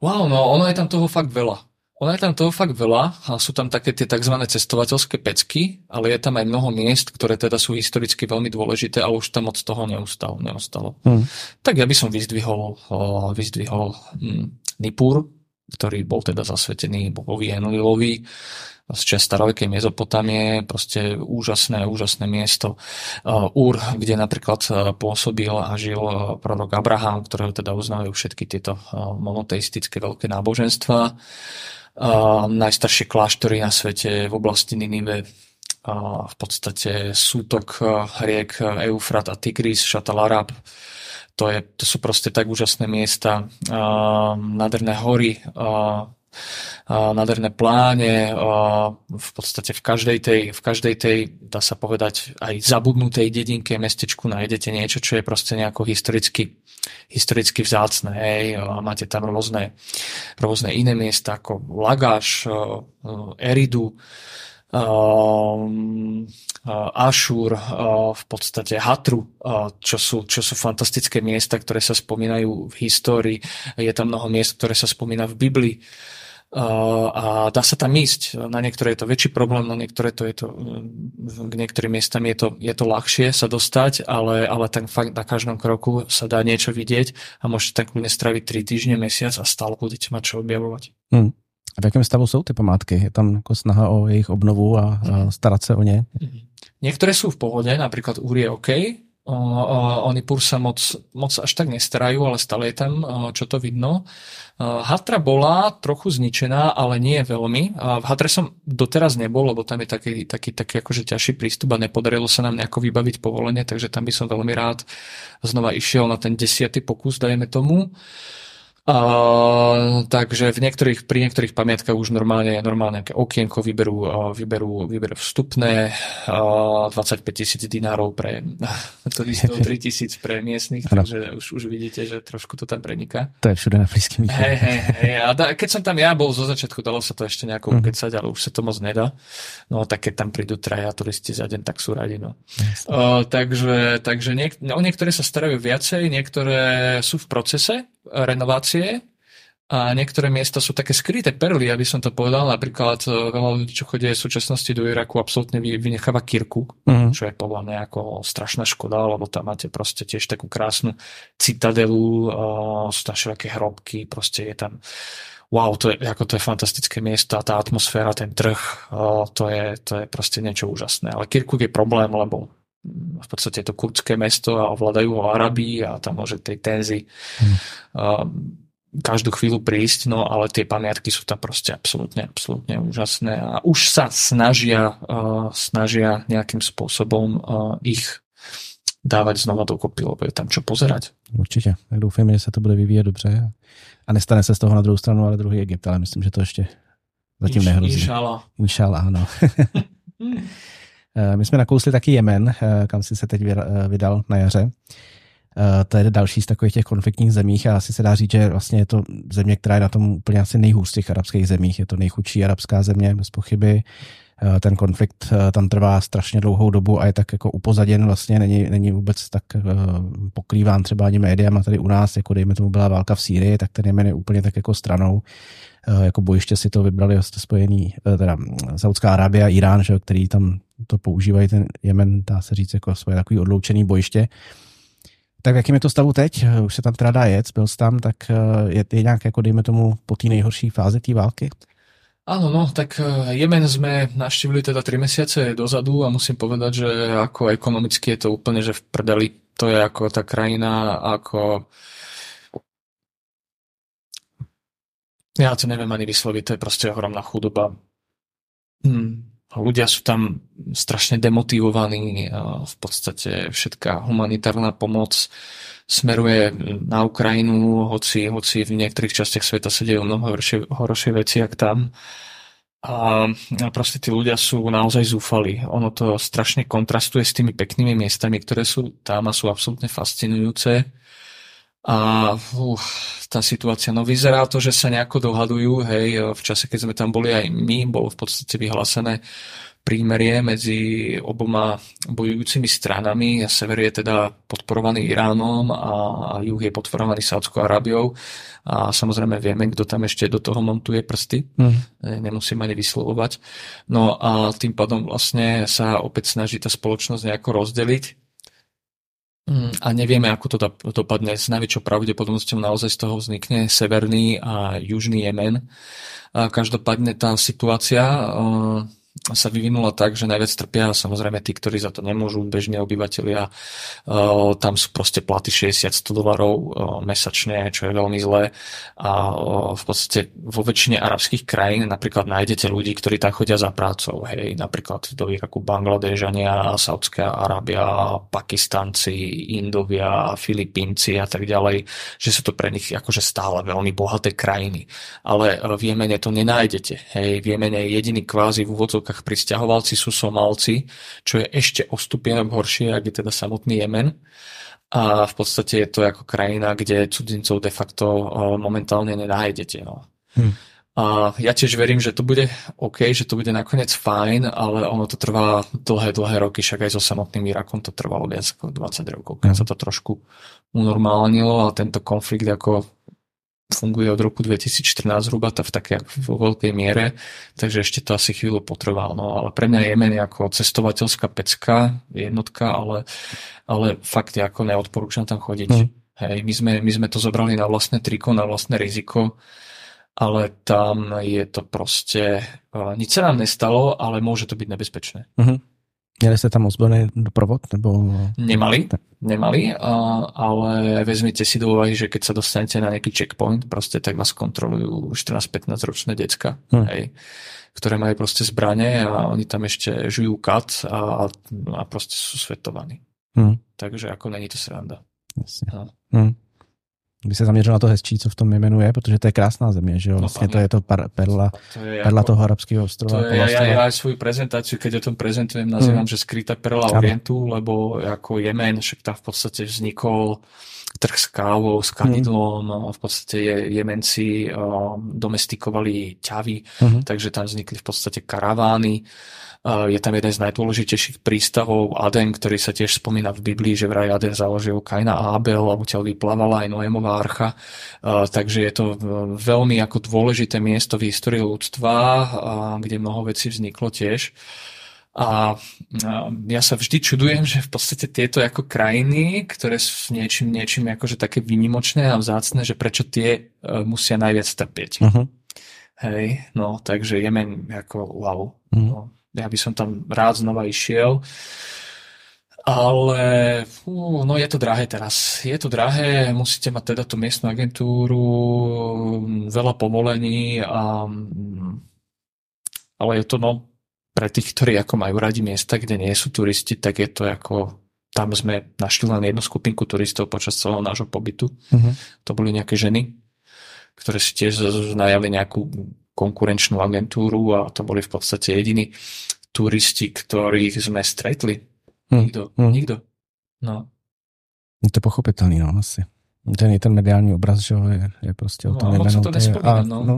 Wow, no ono je tam toho fakt veľa. Ono je tam toho fakt veľa a sú tam také tie tzv. cestovateľské pecky, ale je tam aj mnoho miest, ktoré teda sú historicky veľmi dôležité a už tam od toho neustalo. neustalo. Hmm. Tak ja by som vyzdvihol, vyzdvihol hm, Nipur, ktorý bol teda zasvetený bohovi Enlilovi z starovekej Mezopotamie, proste úžasné, úžasné miesto. Uh, Úr, kde napríklad uh, pôsobil a žil uh, prorok Abraham, ktorého teda uznávajú všetky tieto monoteistické veľké náboženstva. Najstaršie kláštory na svete v oblasti Ninive v podstate sútok riek Eufrat a Tigris, Šatal Arab, to, je, to sú proste tak úžasné miesta, nádherné hory, nádherné pláne, v podstate v každej tej, v každej tej, dá sa povedať, aj zabudnutej dedinke, mestečku nájdete niečo, čo je proste nejako historicky, historicky vzácne. Hej. Máte tam rôzne, rôzne iné miesta ako Lagáš, Eridu, Ašúr, v podstate Hatru, čo sú, čo sú fantastické miesta, ktoré sa spomínajú v histórii. Je tam mnoho miest, ktoré sa spomína v Biblii a dá sa tam ísť. Na niektoré je to väčší problém, na niektoré to je to, k niektorým miestam je to, je to ľahšie sa dostať, ale, ale tam fakt na každom kroku sa dá niečo vidieť a môžete tak kľudne straviť 3 týždne, mesiac a stále budete mať čo objavovať. Hmm. A v jakém stavu jsou ty památky? Je tam jako snaha o jejich obnovu a, a starat se o ně? Niektoré sú v pohode, napríklad Úr je OK, Oni Pur sa moc, moc až tak nestarajú, ale stále je tam, čo to vidno. Hatra bola trochu zničená, ale nie veľmi. V Hatre som doteraz nebol, lebo tam je taký, taký, taký akože ťažší prístup a nepodarilo sa nám nejako vybaviť povolenie, takže tam by som veľmi rád znova išiel na ten desiatý pokus, dajme tomu. Uh, takže v niektorých, pri niektorých pamiatkách už normálne, normálne okienko vyberú, uh, vyberú, vyberú vstupné, uh, 25 tisíc dinárov pre turistov, 3 tisíc pre miestnych, ano. takže už, už vidíte, že trošku to tam preniká. To je všude na Blízkym Hej, hej, hej. A da, keď som tam ja bol zo začiatku, dalo sa to ešte nejako uh-huh. ukecať, ale už sa to moc nedá. No tak keď tam prídu traja turisti za deň, tak sú radi. No. Uh, takže takže niek- no, niektoré sa starajú viacej, niektoré sú v procese renovácie a niektoré miesta sú také skryté perly, aby som to povedal. Napríklad e, veľa ľudí, čo chodia v súčasnosti do Iraku, absolútne vynecháva Kirku, uh-huh. čo je podľa mňa ako strašná škoda, lebo tam máte proste tiež takú krásnu citadelu, sú tam všetké hrobky, proste je tam wow, to je, ako to je fantastické miesto a tá atmosféra, ten trh, to, je, to je proste niečo úžasné. Ale Kirkuk je problém, lebo v podstate je to kurdské mesto a ovládajú ho Arabi a tam môže tej tenzy hmm. každú chvíľu prísť, no ale tie pamiatky sú tam proste absolútne, absolútne úžasné a už sa snažia, uh, snažia nejakým spôsobom uh, ich dávať znova dokopy, lebo je tam čo pozerať. Určitě. Tak doufujeme, že se to bude vyvíjet dobře a nestane se z toho na druhou stranu, ale druhý Egypt, ale myslím, že to ještě zatím nehrozí. Inšala. Inšala, ano. Eh, my jsme nakousli taky Jemen, eh, kam si se teď eh, vydal na jaře. To je další z takových těch konfliktních zemích a asi se dá říct, že vlastně je to země, která je na tom úplně asi nejhůř z těch arabských zemích. Je to nejchudší arabská země, bez pochyby. Ten konflikt tam trvá strašně dlouhou dobu a je tak jako upozaděn, vlastně není, není vůbec tak pokrýván třeba ani médiama tady u nás, jako dejme tomu byla válka v Sýrii, tak ten Jemen je úplně tak jako stranou. Jako bojiště si to vybrali spojený, teda Saudská Arábia, Irán, že, který tam to používají ten Jemen, dá se říct, jako svoje takový odloučený bojiště. Tak v jakým je to stavu teď? Už se tam teda dá jet, byl jsi tam, tak eh, je, je nějak, jako dejme tomu, po té nejhorší fázi té války? Áno, no, tak eh, Jemen sme navštívili teda 3 mesiace dozadu a musím povedať, že ako ekonomicky je to úplne, že v prdeli. To je ako tá krajina, ako... Ja to neviem ani vysloviť, to je proste ohromná chudoba. Hmm ľudia sú tam strašne demotivovaní, v podstate všetká humanitárna pomoc smeruje na Ukrajinu, hoci, hoci v niektorých častiach sveta sa dejú mnoho horšie, horšie veci, ak tam. A, a proste tí ľudia sú naozaj zúfali. Ono to strašne kontrastuje s tými peknými miestami, ktoré sú tam a sú absolútne fascinujúce. A uh, tá situácia, no vyzerá to, že sa nejako dohadujú, hej, v čase, keď sme tam boli aj my, bolo v podstate vyhlásené prímerie medzi oboma bojujúcimi stranami. Sever je teda podporovaný Iránom a juh je podporovaný Sádskou Arábiou. A samozrejme vieme, kto tam ešte do toho montuje prsty. Mm. Nemusím ani vyslovovať. No a tým pádom vlastne sa opäť snaží tá spoločnosť nejako rozdeliť a nevieme, ako to dopadne. S najväčšou pravdepodobnosťou naozaj z toho vznikne severný a južný Jemen. Každopádne tá situácia sa vyvinula tak, že najviac trpia samozrejme tí, ktorí za to nemôžu, bežní obyvateľia. Tam sú proste platy 60-100 dolarov mesačne, čo je veľmi zlé. A v podstate vo väčšine arabských krajín napríklad nájdete ľudí, ktorí tam chodia za prácou. Hej, napríklad do Iraku Bangladežania, Saudská Arábia, Pakistanci, Indovia, Filipínci a tak ďalej, že sú to pre nich akože stále veľmi bohaté krajiny. Ale v Jemene to nenájdete. Hej, v Jemene je jediný kvázi v úvodzov úvodzovkách prisťahovalci sú Somálci, čo je ešte o stupienok horšie, ak je teda samotný Jemen. A v podstate je to ako krajina, kde cudzincov de facto momentálne nenájdete. No. Hm. A ja tiež verím, že to bude OK, že to bude nakoniec fajn, ale ono to trvá dlhé, dlhé roky, však aj so samotným Irakom to trvalo viac ako 20 rokov, keď hm. sa to trošku unormálnilo a tento konflikt ako funguje od roku 2014 zhruba v také vo veľkej miere, takže ešte to asi chvíľu potrvá. No, ale pre mňa Jemen ako cestovateľská pecka, jednotka, ale, ale fakt ako neodporúčam tam chodiť. Mm. Hej, my sme, my sme to zobrali na vlastné triko, na vlastné riziko, ale tam je to proste, nič sa nám nestalo, ale môže to byť nebezpečné. Mm-hmm. Měli jste tam ozbrojený doprovod? Nebo... Nemali, nemali, ale vezmite si do úvahy, že keď sa dostanete na nejaký checkpoint, proste tak vás kontrolujú 14-15 ročné decka, hmm. hej, ktoré majú proste zbranie a oni tam ešte žijú kat a, a proste sú svetovaní. Hmm. Takže ako není to sranda. Jasně. No. Hmm by se zaměřil na to hezčí, co v tom jménu je, protože to je krásná země, že jo? No, vlastně to je to par, perla, to je perla jako, toho arabského ostrova. To je, ja, ja aj svoju prezentáciu, keď o tom prezentujem, nazývam, mm. že skrytá perla ano. Orientu, lebo ako Jemen, však tam v podstate vznikol trh s kávou, s kanidlom, mm. v podstate je, Jemenci uh, domestikovali ťavy, mm. takže tam vznikli v podstate karavány je tam jeden z najdôležitejších prístavov Aden, ktorý sa tiež spomína v Biblii, že vraj Aden založil Kaina a Abel a odtiaľ vyplávala aj Noémová archa. Takže je to veľmi ako dôležité miesto v histórii ľudstva, kde mnoho vecí vzniklo tiež. A ja sa vždy čudujem, že v podstate tieto ako krajiny, ktoré sú niečím, niečím akože také výnimočné a vzácne, že prečo tie musia najviac trpieť. Uh-huh. Hej, no, takže Jemen ako wow. Uh-huh. No ja by som tam rád znova išiel. Ale fú, no je to drahé teraz. Je to drahé, musíte mať teda tú miestnu agentúru, veľa povolení, a, ale je to no pre tých, ktorí ako majú radi miesta, kde nie sú turisti, tak je to ako tam sme našli len jednu skupinku turistov počas celého nášho pobytu. Uh-huh. To boli nejaké ženy, ktoré si tiež najali nejakú konkurenčnú agentúru a to boli v podstate jediní turisti, ktorých sme stretli. Hm. Nikto. Hm. Nikto. No. Je to pochopitelný, no asi. Ten, ten mediální obraz, že je, je prostě o tom no, moc sa to nespomína, a, no. no.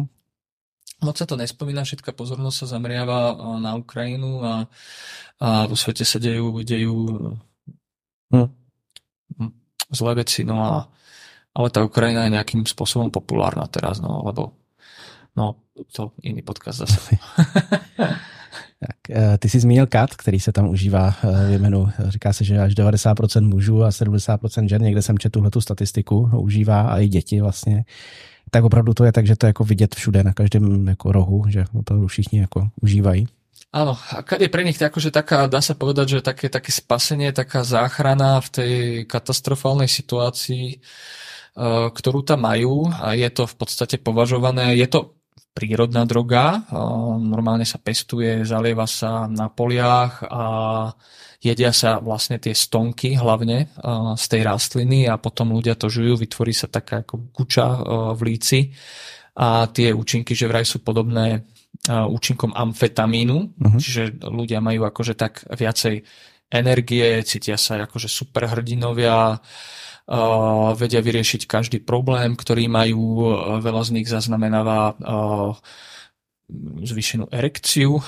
Moc sa to nespomína, všetká pozornosť sa zameriava na Ukrajinu a, a vo svete sa dejú, dejú hm. zlé veci, no a ale tá Ukrajina je nejakým spôsobom populárna teraz, no, lebo no, to iný podcast zase. Tak, eh, ty jsi zmínil kat, který se tam užívá eh, v Jemenu. Říká se, že až 90% mužů a 70% žen, někde jsem četl tu statistiku, užívá a i děti vlastně. Tak opravdu to je tak, že to je jako vidět všude, na každém jako rohu, že opravdu všichni jako užívají. Áno, a je pre nich akože taká, dá sa povedať, že také, také spasenie, taká záchrana v tej katastrofálnej situácii, ktorú tam majú a je to v podstate považované, je to prírodná droga. Normálne sa pestuje, zalieva sa na poliach a jedia sa vlastne tie stonky hlavne z tej rastliny a potom ľudia to žujú, vytvorí sa taká ako kuča v líci a tie účinky, že vraj sú podobné účinkom amfetamínu, uh-huh. čiže ľudia majú akože tak viacej energie, cítia sa akože super hrdinovia, vedia vyriešiť každý problém, ktorý majú. Veľa z nich zaznamenáva zvýšenú erekciu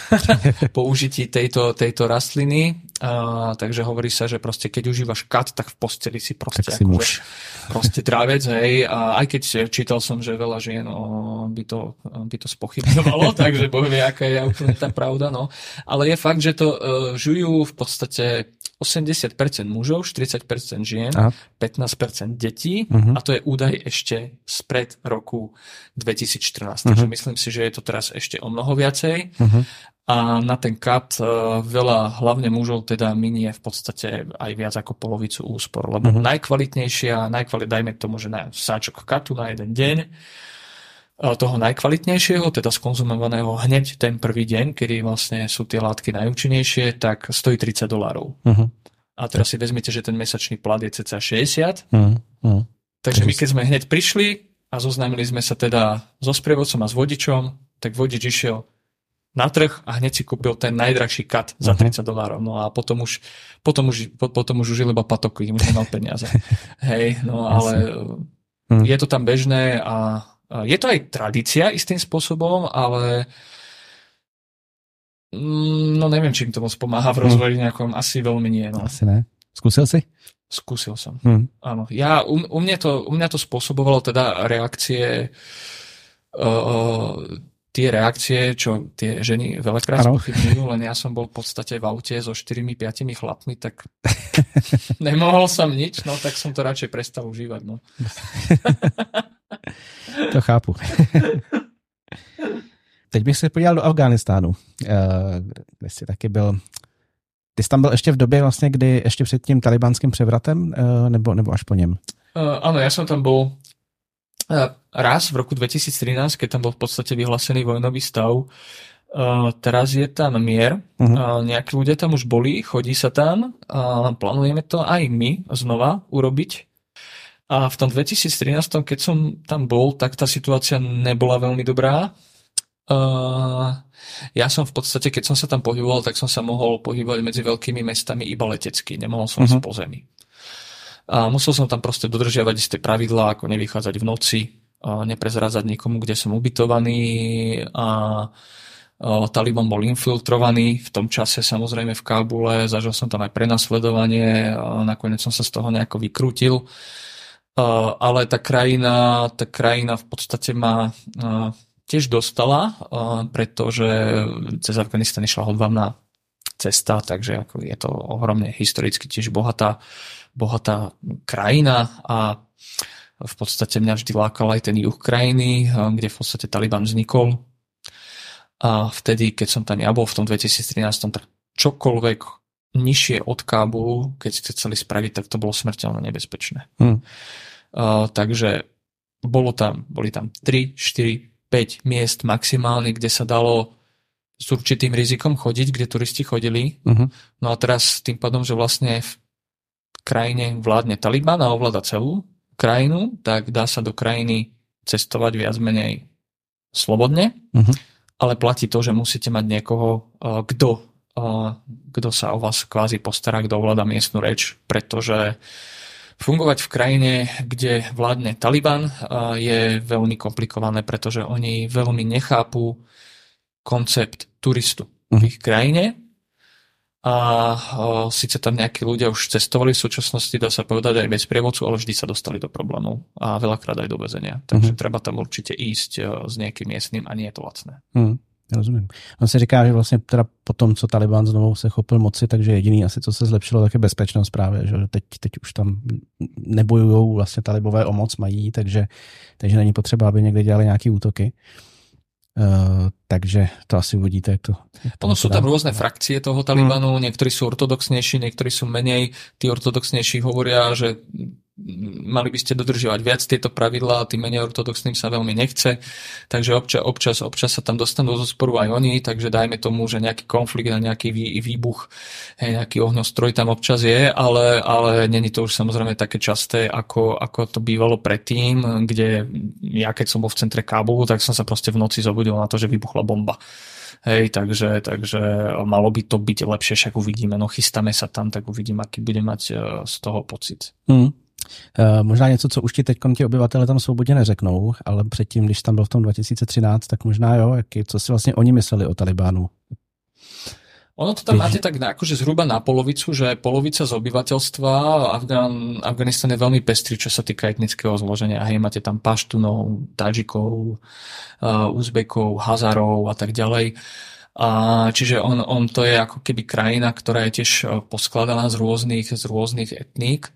po užití tejto, tejto rastliny. A, takže hovorí sa, že proste keď užívaš kat, tak v posteli si proste tak si muž. proste trávec, hej. A aj keď čítal som, že veľa žien o, by, to, by to spochybňovalo, takže boh vie, aká je úplne tá pravda, no. Ale je fakt, že to uh, žujú v podstate 80% mužov, 40% žien, a? 15% detí uh-huh. a to je údaj ešte spred roku 2014. Uh-huh. Takže mhm. myslím si, že je to teraz ešte o mnoho viacej. Uh-huh. A na ten kat uh, veľa hlavne mužov teda minie v podstate aj viac ako polovicu úspor, lebo uh-huh. najkvalitnejšia, najkvalit, dajme tomu, že na sáčok katu na jeden deň, toho najkvalitnejšieho, teda skonzumovaného hneď ten prvý deň, kedy vlastne sú tie látky najúčinnejšie, tak stojí 30 dolárov. Uh-huh. A teraz si vezmite, že ten mesačný plat je cca 60. Uh-huh. Uh-huh. Takže my keď sme hneď prišli a zoznámili sme sa teda so sprievodcom a s vodičom, tak vodič išiel na trh a hneď si kúpil ten najdrahší kat za 30 dolárov. No a potom už, potom už, potom už užil iba patoky, už nemal peniaze. Hej, no ale je to tam bežné a je to aj tradícia istým spôsobom, ale mm, no neviem, či im to moc pomáha v hm. rozvoji nejakom, asi veľmi nie. No. Asi ne. Skúsil si? Skúsil som. Hmm. Áno. Ja, u, u, mňa to, u mňa to spôsobovalo teda reakcie uh, tie reakcie, čo tie ženy veľakrát spochybňujú, len ja som bol v podstate v aute so 4-5 chlapmi, tak nemohol som nič, no tak som to radšej prestal užívať. No. to chápu. Teď bych se podíval do Afghánistánu, eh, kde jsi taky byl ty jsi tam byl ještě v době vlastně, kdy ještě před tím talibánským převratem, nebo, nebo až po něm? Uh, áno, ja som tam bol uh, raz v roku 2013, keď tam bol v podstate vyhlásený vojnový stav. Uh, teraz je tam mier, uh-huh. uh, nejakí ľudia tam už boli, chodí sa tam, uh, plánujeme to aj my znova urobiť. A v tom 2013, keď som tam bol, tak tá situácia nebola veľmi dobrá. Uh, ja som v podstate, keď som sa tam pohyboval, tak som sa mohol pohybovať medzi veľkými mestami iba letecky, nemohol som uh-huh. ísť po zemi. A musel som tam proste dodržiavať isté pravidlá, ako nevychádzať v noci, neprezrázať nikomu, kde som ubytovaný a Taliban bol infiltrovaný v tom čase samozrejme v Kábule, zažil som tam aj prenasledovanie, nakoniec som sa z toho nejako vykrútil. Ale tá krajina, tá krajina v podstate ma tiež dostala, pretože cez Afganistan išla hodvávna cesta, takže ako je to ohromne historicky tiež bohatá bohatá krajina a v podstate mňa vždy lákal aj ten juh krajiny, kde v podstate Taliban vznikol. A vtedy, keď som tam ja bol v tom 2013, tak čokoľvek nižšie od Kábulu, keď ste chceli spraviť, tak to bolo smrteľne nebezpečné. Hmm. Uh, takže bolo tam, boli tam 3, 4, 5 miest maximálne, kde sa dalo s určitým rizikom chodiť, kde turisti chodili. Uh-huh. No a teraz tým pádom, že vlastne v krajine vládne Taliban a ovláda celú krajinu, tak dá sa do krajiny cestovať viac menej slobodne, uh-huh. ale platí to, že musíte mať niekoho, uh, kto, uh, kto sa o vás kvázi postará, kto ovláda miestnu reč, pretože fungovať v krajine, kde vládne Taliban, je veľmi komplikované, pretože oni veľmi nechápu koncept turistu v mhm. ich krajine a o, síce tam nejakí ľudia už cestovali v súčasnosti, dá sa povedať aj bez prievodcu, ale vždy sa dostali do problémov a veľakrát aj do väzenia. Takže mm-hmm. treba tam určite ísť o, s niekým miestnym a nie je to lacné. Mm. Rozumím. On se říká, že vlastně teda po tom, co Taliban znovu se chopil moci, takže jediný asi, co se zlepšilo, tak je bezpečnost právě, že teď, teď už tam nebojují vlastně talibové o moc mají, takže, takže není potřeba, aby někde dělali nějaké útoky. Takže to asi uvidíte, to... Ono sú tam rôzne frakcie toho Talibanu, mm. niektorí sú ortodoxnejší, niektorí sú menej. Tí ortodoxnejší hovoria, že mali by ste dodržiavať viac tieto pravidlá, tým menej ortodoxným sa veľmi nechce, takže občas, občas, občas sa tam dostanú zo sporu aj oni, takže dajme tomu, že nejaký konflikt a nejaký vý, výbuch, hej, nejaký ohňostroj tam občas je, ale, ale není to už samozrejme také časté, ako, ako to bývalo predtým, kde ja keď som bol v centre Kábulu, tak som sa proste v noci zobudil na to, že vybuchla bomba. Hej, takže, takže malo by to byť lepšie, však uvidíme, no chystáme sa tam, tak uvidím, aký bude mať e, z toho pocit. Hmm. Možná něco, co už ti teď ti obyvatele tam svobodně neřeknou, ale předtím, když tam byl v tom 2013, tak možná jo, jaký, co si vlastně oni mysleli o Talibánu? Ono to tam máte tak akože zhruba na polovicu, že polovica z obyvateľstva Afgan, Afganistan je veľmi pestrý, čo sa týka etnického zloženia. Hej, máte tam paštunov, tadžikov, uh, uzbekov, hazarov a tak ďalej. A, čiže on, on to je ako keby krajina, ktorá je tiež poskladaná z rôznych, z rôznych etník.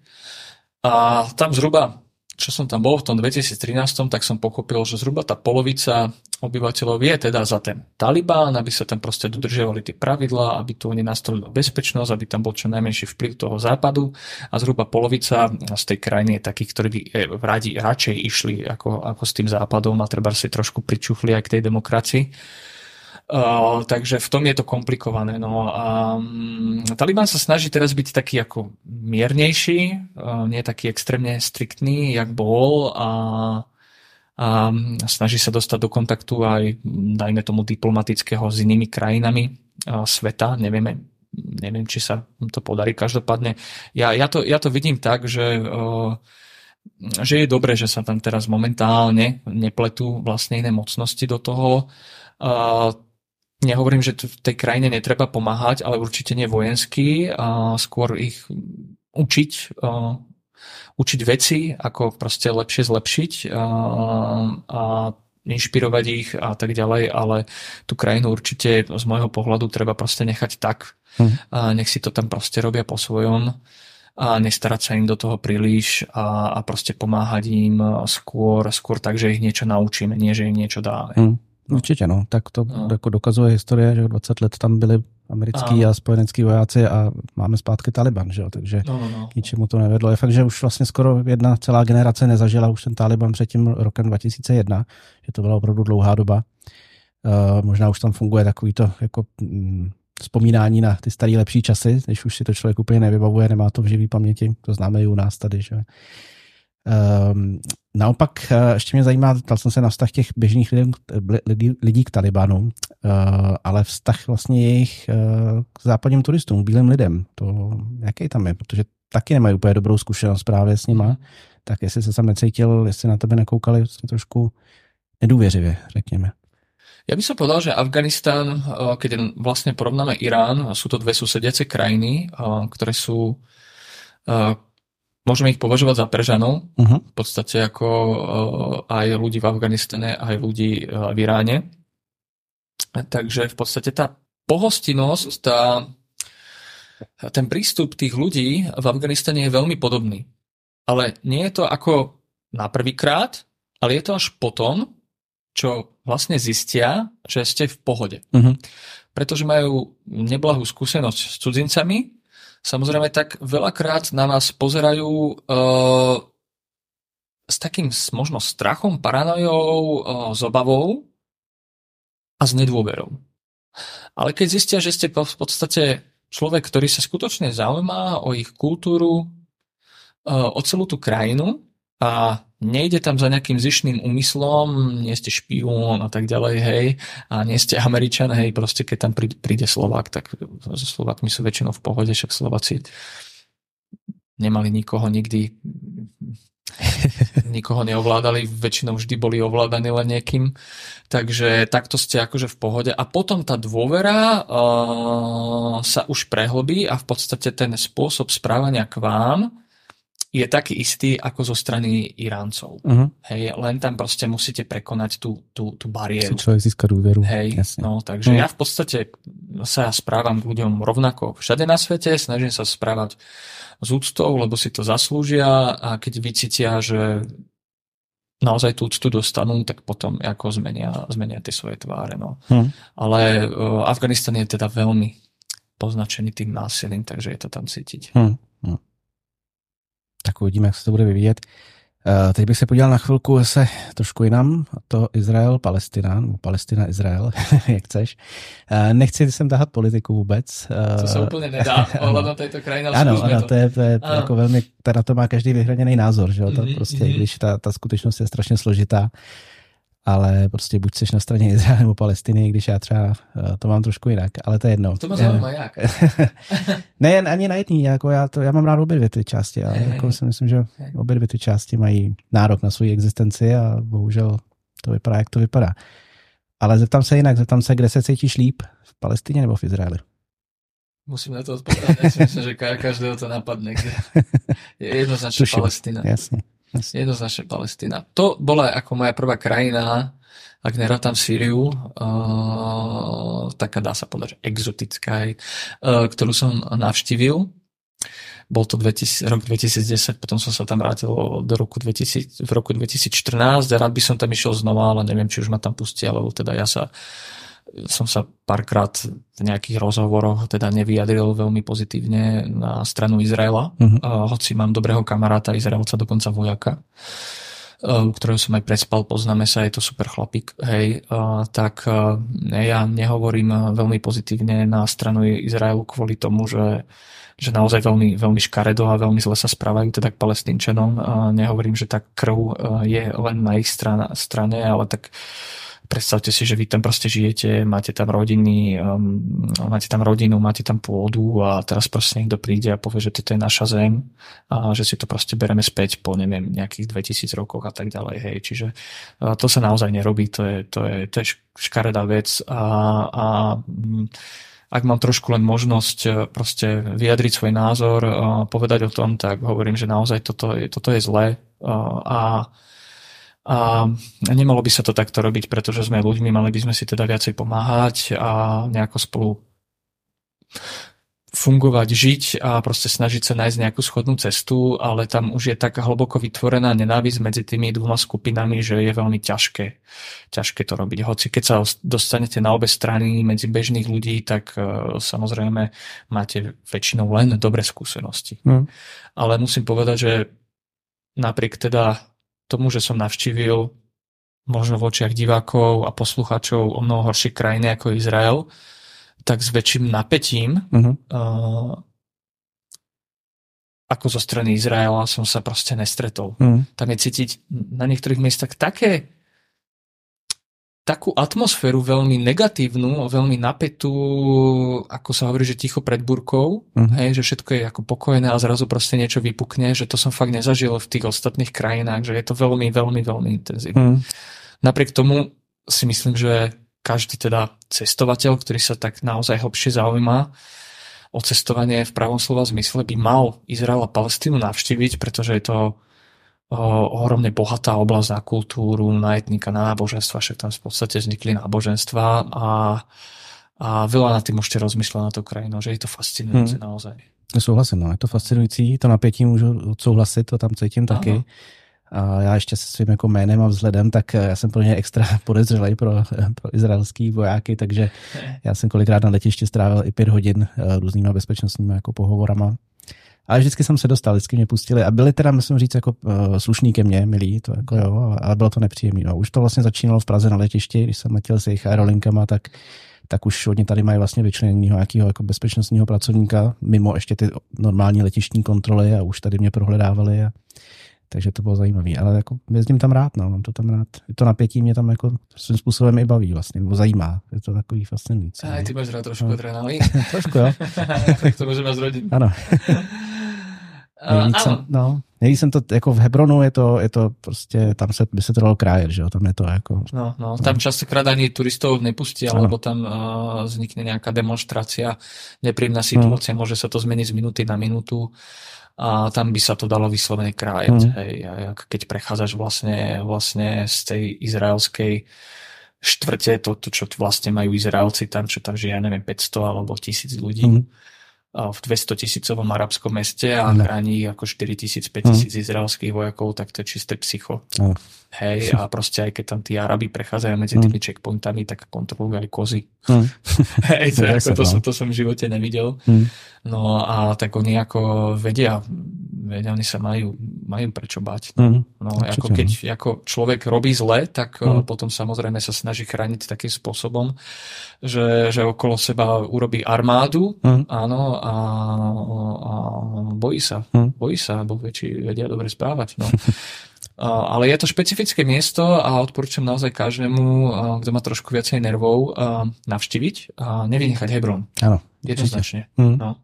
A tam zhruba, čo som tam bol v tom 2013, tak som pochopil, že zhruba tá polovica obyvateľov je teda za ten Talibán, aby sa tam proste dodržiavali tie pravidlá, aby tu oni nastolili bezpečnosť, aby tam bol čo najmenší vplyv toho západu a zhruba polovica z tej krajiny je takých, ktorí by eh, radi, radšej išli ako, ako s tým západom a treba si trošku pričuchli aj k tej demokracii. Uh, takže v tom je to komplikované. No um, Taliban sa snaží teraz byť taký ako miernejší, uh, nie taký extrémne striktný, jak bol a, a snaží sa dostať do kontaktu aj, dajme tomu, diplomatického s inými krajinami sveta. Nevieme, neviem, či sa to podarí. Každopádne, ja, ja, to, ja to vidím tak, že že je dobré, že sa tam teraz momentálne nepletú vlastne iné mocnosti do toho. Nehovorím, že v tej krajine netreba pomáhať, ale určite nie vojensky, skôr ich učiť, učiť veci, ako proste lepšie zlepšiť a, a inšpirovať ich a tak ďalej, ale tú krajinu určite z môjho pohľadu treba proste nechať tak. Hm. A nech si to tam proste robia po svojom a nestarať sa im do toho príliš a, a proste pomáhať im skôr, skôr tak, že ich niečo naučíme, nie že im niečo dáme. Hm. No. Určitě, no. Tak to no. jako dokazuje historie, že 20 let tam byli americký a, a spojenecký vojáci a máme zpátky Taliban, že jo? takže no, no, no. k ničemu to nevedlo. Je fakt, že už vlastně skoro jedna celá generace nezažila už ten Taliban před tím rokem 2001, že to byla opravdu dlouhá doba. Uh, možná už tam funguje takový to jako mm, vzpomínání na ty staré lepší časy, když už si to člověk úplně nevybavuje, nemá to v živý paměti, to známe i u nás tady, že Um, naopak eh, ještě mě zajímá, ptal jsem se na vztah těch běžných lidí, lidí, lidí k Talibanu, uh, ale vztah vlastně jejich k západním turistům, bílým lidem, to jaký tam je, protože taky nemají úplně dobrou zkušenost právě s nima, tak jestli se tam necítil, jestli na tebe nekoukali vlastně trošku nedůvěřivě, řekněme. Ja by som povedal, že Afganistan, keď vlastne porovnáme Irán, sú to dve susediace krajiny, ktoré sú môžeme ich považovať za Peržanov, uh-huh. v podstate ako uh, aj ľudí v Afganistane, aj ľudí uh, v Iráne. Takže v podstate tá pohostinnosť, tá, ten prístup tých ľudí v Afganistane je veľmi podobný. Ale nie je to ako na prvýkrát, ale je to až potom, čo vlastne zistia, že ste v pohode. Uh-huh. Pretože majú neblahú skúsenosť s cudzincami, samozrejme tak veľakrát na nás pozerajú uh, s takým možno strachom, paranojou, uh, s obavou a s nedôverou. Ale keď zistia, že ste v podstate človek, ktorý sa skutočne zaujíma o ich kultúru, uh, o celú tú krajinu a nejde tam za nejakým zišným úmyslom, nie ste špión a tak ďalej, hej, a nie ste Američan, hej, proste keď tam príde Slovák, tak so Slovákmi sú väčšinou v pohode, však Slováci nemali nikoho nikdy nikoho neovládali, väčšinou vždy boli ovládaní len niekým. Takže takto ste akože v pohode. A potom tá dôvera uh, sa už prehlbí a v podstate ten spôsob správania k vám je taký istý ako zo strany Iráncov. Uh-huh. Hej, len tam proste musíte prekonať tú, tú, tú bariéru. Si človek získa dôveru. Hej, Jasne. no, takže uh-huh. ja v podstate sa správam k ľuďom rovnako všade na svete, snažím sa správať s úctou, lebo si to zaslúžia a keď vycítia, že naozaj tú úctu dostanú, tak potom ako zmenia, zmenia tie svoje tváre. No. Uh-huh. Ale uh, Afganistan je teda veľmi poznačený tým násilím, takže je to tam cítiť. Uh-huh tak uvidíme, jak se to bude vyvíjet. Uh, teď bych se podíval na chvilku se trošku jinam, to Izrael, Palestina, nebo Palestina, Izrael, jak chceš. Uh, nechci sem tahat politiku vůbec. Uh, to se úplně nedá, ohledom této krajiny. Ano, ano, to je, to je ano. jako velmi, teda to má každý vyhraněný názor, že jo, to mm-hmm, prostě, mm-hmm. když ta, ta skutečnost je strašně složitá, ale prostě buď jsi na straně Izraele nebo Palestiny, když já třeba eh, to mám trošku jinak, ale to je jedno. To má zajímá jak? ne, ani na jedný, jako já, to, já mám rád obě dvě ty části, ale jako si myslím, že obě dvě ty části mají nárok na svou existenci a bohužel to vypadá, jak to vypadá. Ale zeptám se jinak, zeptám se, kde se cítíš líp, v Palestině nebo v Izraeli? Musím na to odpovedať, ja si myslím, že každého to napadne, kde je jednoznačne Palestina. Jasne. Jednoznačne Palestina. To bola ako moja prvá krajina, ak nerátam Sýriu, uh, taká dá sa povedať, exotická, uh, ktorú som navštívil. Bol to 2000, rok 2010, potom som sa tam vrátil do roku 2000, v roku 2014 a rád by som tam išiel znova, ale neviem, či už ma tam pustia, lebo teda ja sa som sa párkrát v nejakých rozhovoroch teda nevyjadril veľmi pozitívne na stranu Izraela, uh-huh. hoci mám dobrého kamaráta Izraelca, dokonca vojaka, u ktorého som aj prespal, poznáme sa, je to super chlapík, hej, tak ja nehovorím veľmi pozitívne na stranu Izraelu kvôli tomu, že že naozaj veľmi, veľmi škaredo a veľmi zle sa správajú teda k palestínčanom. Nehovorím, že tá krv je len na ich strane, strane ale tak predstavte si, že vy tam proste žijete, máte tam rodiny, um, máte tam rodinu, máte tam pôdu a teraz proste niekto príde a povie, že toto je naša zem a že si to proste bereme späť po, neviem, nejakých 2000 rokoch a tak ďalej, hej. Čiže to sa naozaj nerobí, to je, to je, to je škaredá vec a, a um, ak mám trošku len možnosť uh, proste vyjadriť svoj názor, uh, povedať o tom, tak hovorím, že naozaj toto je, toto je zlé a a nemalo by sa to takto robiť, pretože sme ľuďmi, mali by sme si teda viacej pomáhať a nejako spolu fungovať, žiť a proste snažiť sa nájsť nejakú schodnú cestu, ale tam už je tak hlboko vytvorená nenávisť medzi tými dvoma skupinami, že je veľmi ťažké, ťažké to robiť. Hoci keď sa dostanete na obe strany medzi bežných ľudí, tak uh, samozrejme máte väčšinou len dobré skúsenosti. Mm. Ale musím povedať, že napriek teda tomu, že som navštívil možno v očiach divákov a poslucháčov o mnoho horšie krajiny ako Izrael, tak s väčším napätím uh-huh. uh, ako zo strany Izraela som sa proste nestretol. Uh-huh. Tam je cítiť na niektorých miestach také takú atmosféru veľmi negatívnu, veľmi napätú, ako sa hovorí, že ticho pred burkou, uh-huh. hej, že všetko je ako pokojné a zrazu proste niečo vypukne, že to som fakt nezažil v tých ostatných krajinách, že je to veľmi, veľmi, veľmi intenzívne. Uh-huh. Napriek tomu si myslím, že každý teda cestovateľ, ktorý sa tak naozaj hlbšie zaujíma o cestovanie v pravom slova zmysle, by mal Izrael a Palestínu navštíviť, pretože je to ohromne bohatá oblasť na kultúru, na etnika, na náboženstva, však tam v podstate vznikli náboženstva a, a veľa na tým môžete rozmýšľať na tú krajinu, že je to fascinujúce hmm. naozaj. Souhlasím, no, je to fascinující, to napětí můžu odsouhlasit, to tam cítím taky. A já ještě se svým jako jménem a vzhledem, tak já jsem pro ně extra podezřelý pro, pro izraelský vojáky, takže já jsem kolikrát na letišti strávil i pět hodin eh, různýma bezpečnostními jako pohovorama. Ale vždycky jsem se dostal, vždycky mě pustili a byli teda, musím říct, jako uh, slušní ke mně, milí, to jako jo, ale bylo to nepříjemné. No. Už to vlastně začínalo v Praze na letišti, když jsem letěl s jejich aerolinkama, tak tak už oni tady mají vlastně vyčleněného nějakého jako bezpečnostního pracovníka, mimo ještě ty normální letištní kontroly a už tady mě prohledávali a takže to bylo zajímavé. Ale jako jezdím tam rád, no, mám to tam rád. Je to napětí mě tam jako svým způsobem i baví vlastně, nebo zajímá. Je to takový fascinující. A ty máš rád trošku no. adrenalín. trošku, jo. tak to můžeme zrodit. Ano. Nejvíc, jsem, no, nejvíc jsem to, jako v Hebronu je to, je to prostě, tam se, by se to dalo krájet, že jo, tam je to jako... No, no, tam no. častokrát ani turistov nepustí, alebo tam uh, vznikne nejaká demonstrácia, nepríjemná situácia, no. môže sa to zmeniť z minúty na minútu a tam by sa to dalo vyslovene krájať. Mm. Hej, keď prechádzaš vlastne, vlastne z tej izraelskej štvrte, to, to, čo vlastne majú Izraelci tam, čo tam žije, ja neviem, 500 alebo 1000 ľudí. Mm v 200 tisícovom arabskom meste a chráni ako 4 tisíc, 5 tisíc mm. izraelských vojakov, tak to je čisté psycho. Mm. Hej, a proste aj keď tam tí Arabi prechádzajú medzi mm. tými checkpointami, tak kontrolujú aj kozy. Mm. Hej, to, ako, to, som, to som v živote nevidel. Mm. No a tak oni ako vedia, vedia, oni sa majú, majú prečo bať. Mm. No, ako keď no. ako človek robí zle, tak mm. potom samozrejme sa snaží chrániť takým spôsobom, že, že okolo seba urobí armádu, mm. áno, a, a bojí sa. Mm. Bojí sa, bo väčší vedia dobre správať. No. Ale je to špecifické miesto a odporúčam naozaj každému, kto má trošku viacej nervov, navštíviť a nevynechať Hebron. Ano. Jednoznačne. Mm. No.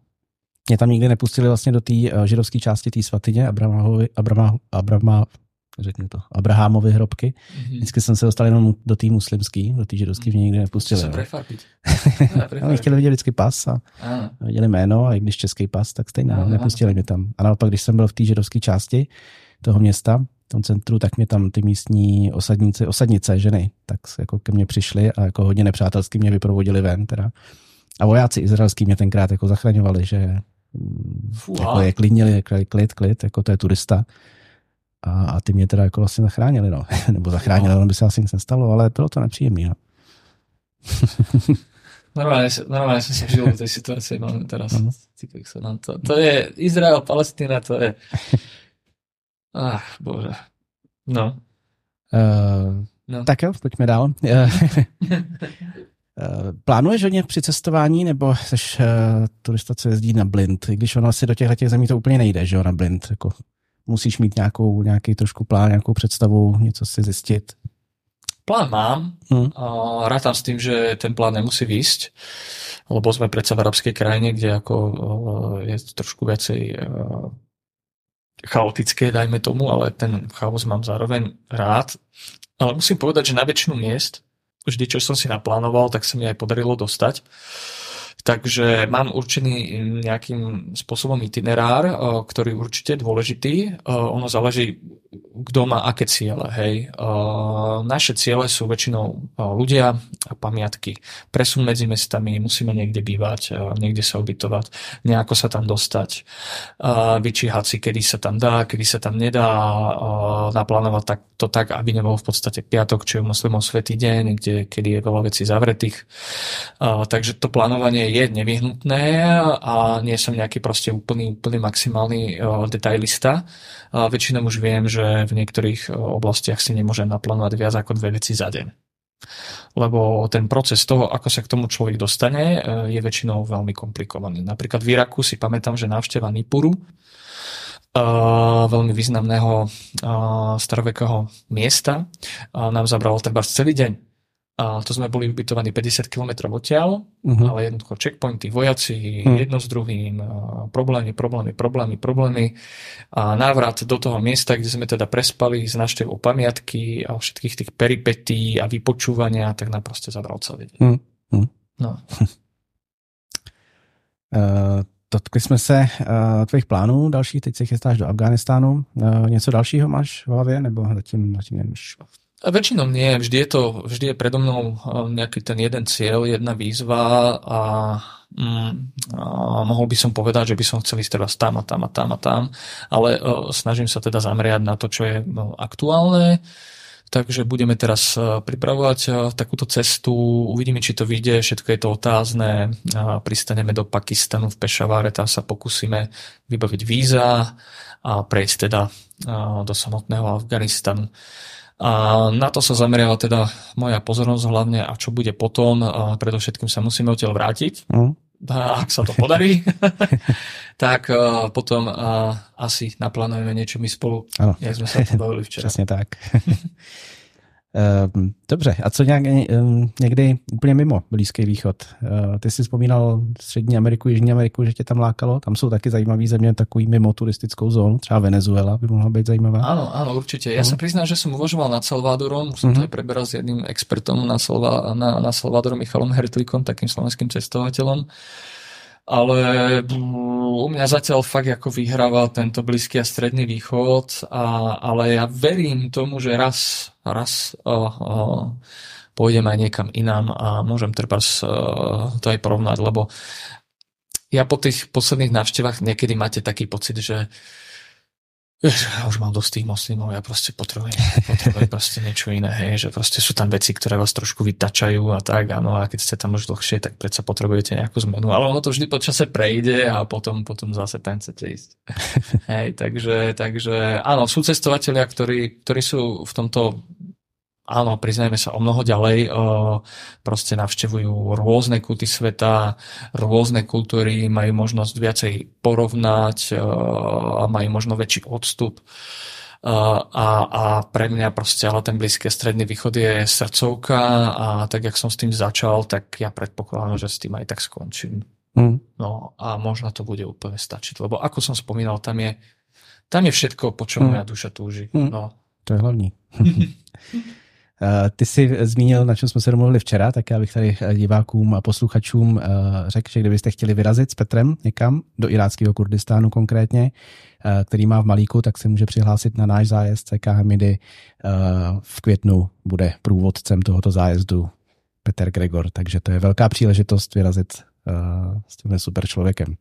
Mě tam nikdy nepustili vlastně do té uh, židovské části té svatyně Abrahamovi, Abrama, Abrama, řekni to, Abrahamovy hrobky. Mm-hmm. Vždycky jsem se dostal jenom do té muslimské, do té židovské mě nikdy nepustili. Se Oni chtěli vidět vždycky pas a, a viděli jméno a i když český pas, tak stejně Aha. nepustili mě tam. A naopak, když jsem byl v té židovské části toho města, v tom centru, tak mě tam ty místní osadníci, osadnice, ženy, tak jako ke mně přišli a jako hodně nepřátelsky mě vyprovodili ven teda. A vojáci izraelský mě tenkrát jako zachraňovali, že Fuha. jako je klidnili, klid, klid, jako to je turista. A, a ty mě teda jako vlastně zachránili, no. Nebo zachránili, no. by se asi nic nestalo, ale bylo to nepříjemné, no. Normálne, normálne som sa žil v tej situácii, no teraz. Uh-huh. No, to, to je Izrael, Palestína, to je... Ach, bože. No. Uh, no. Tak jo, pojďme dál. Eh, plánuješ hodně při cestování, nebo jsi uh, turista, co jezdí na blind? Když ono asi do těchto těch zemí to úplně nejde, že jo, na blind. Jako, musíš mít nějakou, nějaký trošku plán, nějakou představu, něco si zjistit. Plán mám. Hmm. Rátam s tým, že ten plán nemusí výsť, lebo sme predsa v arabskej krajine, kde ako eh, je trošku viacej chaotické, dajme tomu, ale ten chaos mám zároveň rád. Ale musím povedať, že na väčšinu miest vždy, čo som si naplánoval, tak sa mi aj podarilo dostať. Takže mám určený nejakým spôsobom itinerár, ktorý je určite dôležitý. Ono záleží, kto má aké ciele. Hej. Naše ciele sú väčšinou ľudia a pamiatky. Presun medzi mestami, musíme niekde bývať, niekde sa ubytovať, nejako sa tam dostať, vyčíhať si, kedy sa tam dá, kedy sa tam nedá, naplánovať tak, to tak, aby nebol v podstate piatok, čo je muslimov svetý deň, kde, kedy je veľa vecí zavretých. Takže to plánovanie je nevyhnutné a nie som nejaký proste úplný, úplný maximálny detailista. Väčšinou už viem, že v niektorých oblastiach si nemôžem naplánovať viac ako dve veci za deň. Lebo ten proces toho, ako sa k tomu človek dostane, je väčšinou veľmi komplikovaný. Napríklad v Iraku si pamätám, že návšteva Nipuru, veľmi významného starovekého miesta, nám zabralo treba celý deň a to sme boli ubytovaní 50 km odtiaľ, uh-huh. ale jednoducho checkpointy, vojaci, uh-huh. jedno s druhým, problémy, problémy, problémy, problémy. A návrat do toho miesta, kde sme teda prespali s návštevou pamiatky a všetkých tých peripetí a vypočúvania, tak nám proste zabral celý deň. Uh-huh. No. Uh, dotkli jsme se uh, tvých plánů dalších, teď se chystáš do Afganistánu. Uh, něco dalšího máš v hlavě, nebo zatím, zatím nemíš? Väčšinou nie, vždy je to, vždy je predo mnou eh, nejaký ten jeden cieľ, jedna výzva a, mm, a mohol by som povedať, že by som chcel ísť teraz tam a tam a tam a tam, ale uh, snažím sa teda zameriať na to, čo je no, aktuálne, takže budeme teraz pripravovať takúto cestu, uvidíme, či to vyjde, všetko je to otázne, pristaneme do Pakistanu v Pešaváre, tam sa pokúsime vybaviť víza a prejsť teda do samotného Afganistanu. A na to sa zameriava teda moja pozornosť hlavne a čo bude potom. A predovšetkým sa musíme odtiaľ vrátiť. Mm. A ak sa to podarí, tak uh, potom uh, asi naplánujeme niečo my spolu, ano. jak sme sa bavili včera. Přesně tak. Ehm, dobře, a co nějak, ehm, někdy úplně mimo Blízký východ? Ehm, ty jsi vzpomínal Střední Ameriku, Jižní Ameriku, že tě tam lákalo? Tam jsou taky zajímavé země, takový mimo turistickou zónu, třeba Venezuela by mohla být zajímavá. Áno, áno, určite. Ja uh-huh. sa priznám, že som uvažoval nad Salvadorom, už som uh-huh. to aj preberal s jedným expertom na, Salva, na, na Salvadorom Michalom Hertlikom, takým slovenským cestovateľom ale u mňa zatiaľ fakt ako vyhráva tento Blízky a Stredný východ, a, ale ja verím tomu, že raz, raz uh, uh, pôjdem aj niekam inám a môžem treba uh, to aj porovnať, lebo ja po tých posledných návštevách niekedy máte taký pocit, že ja už mám dosť tých moslimov, ja proste potrebujem, potrebujem proste niečo iné, hej, že proste sú tam veci, ktoré vás trošku vytačajú a tak, áno, a keď ste tam už dlhšie, tak predsa potrebujete nejakú zmenu, ale ono to vždy po čase prejde a potom, potom zase tam chcete ísť. hej, takže, takže áno, sú cestovateľia, ktorí, ktorí sú v tomto áno, priznajme sa o mnoho ďalej, proste navštevujú rôzne kúty sveta, rôzne kultúry, majú možnosť viacej porovnať a majú možno väčší odstup. A, a pre mňa proste ale ten blízky stredný východ je srdcovka a tak, jak som s tým začal, tak ja predpokladám, že s tým aj tak skončím. Mm. No a možno to bude úplne stačiť, lebo ako som spomínal, tam je, tam je všetko, po čom mm. moja duša túži. Mm. No. To je hlavní. Eh, ty jsi zmínil, na čem jsme se domluvili včera, tak já bych tady eh, divákům a posluchačům eh, řekl, že kdybyste chtěli vyrazit s Petrem někam, do iráckého Kurdistánu konkrétně, který má v Malíku, tak se může přihlásit na náš zájezd CK Hamidy. V květnu bude průvodcem tohoto zájezdu Petr Gregor, takže to je velká příležitost vyrazit s tímhle super člověkem.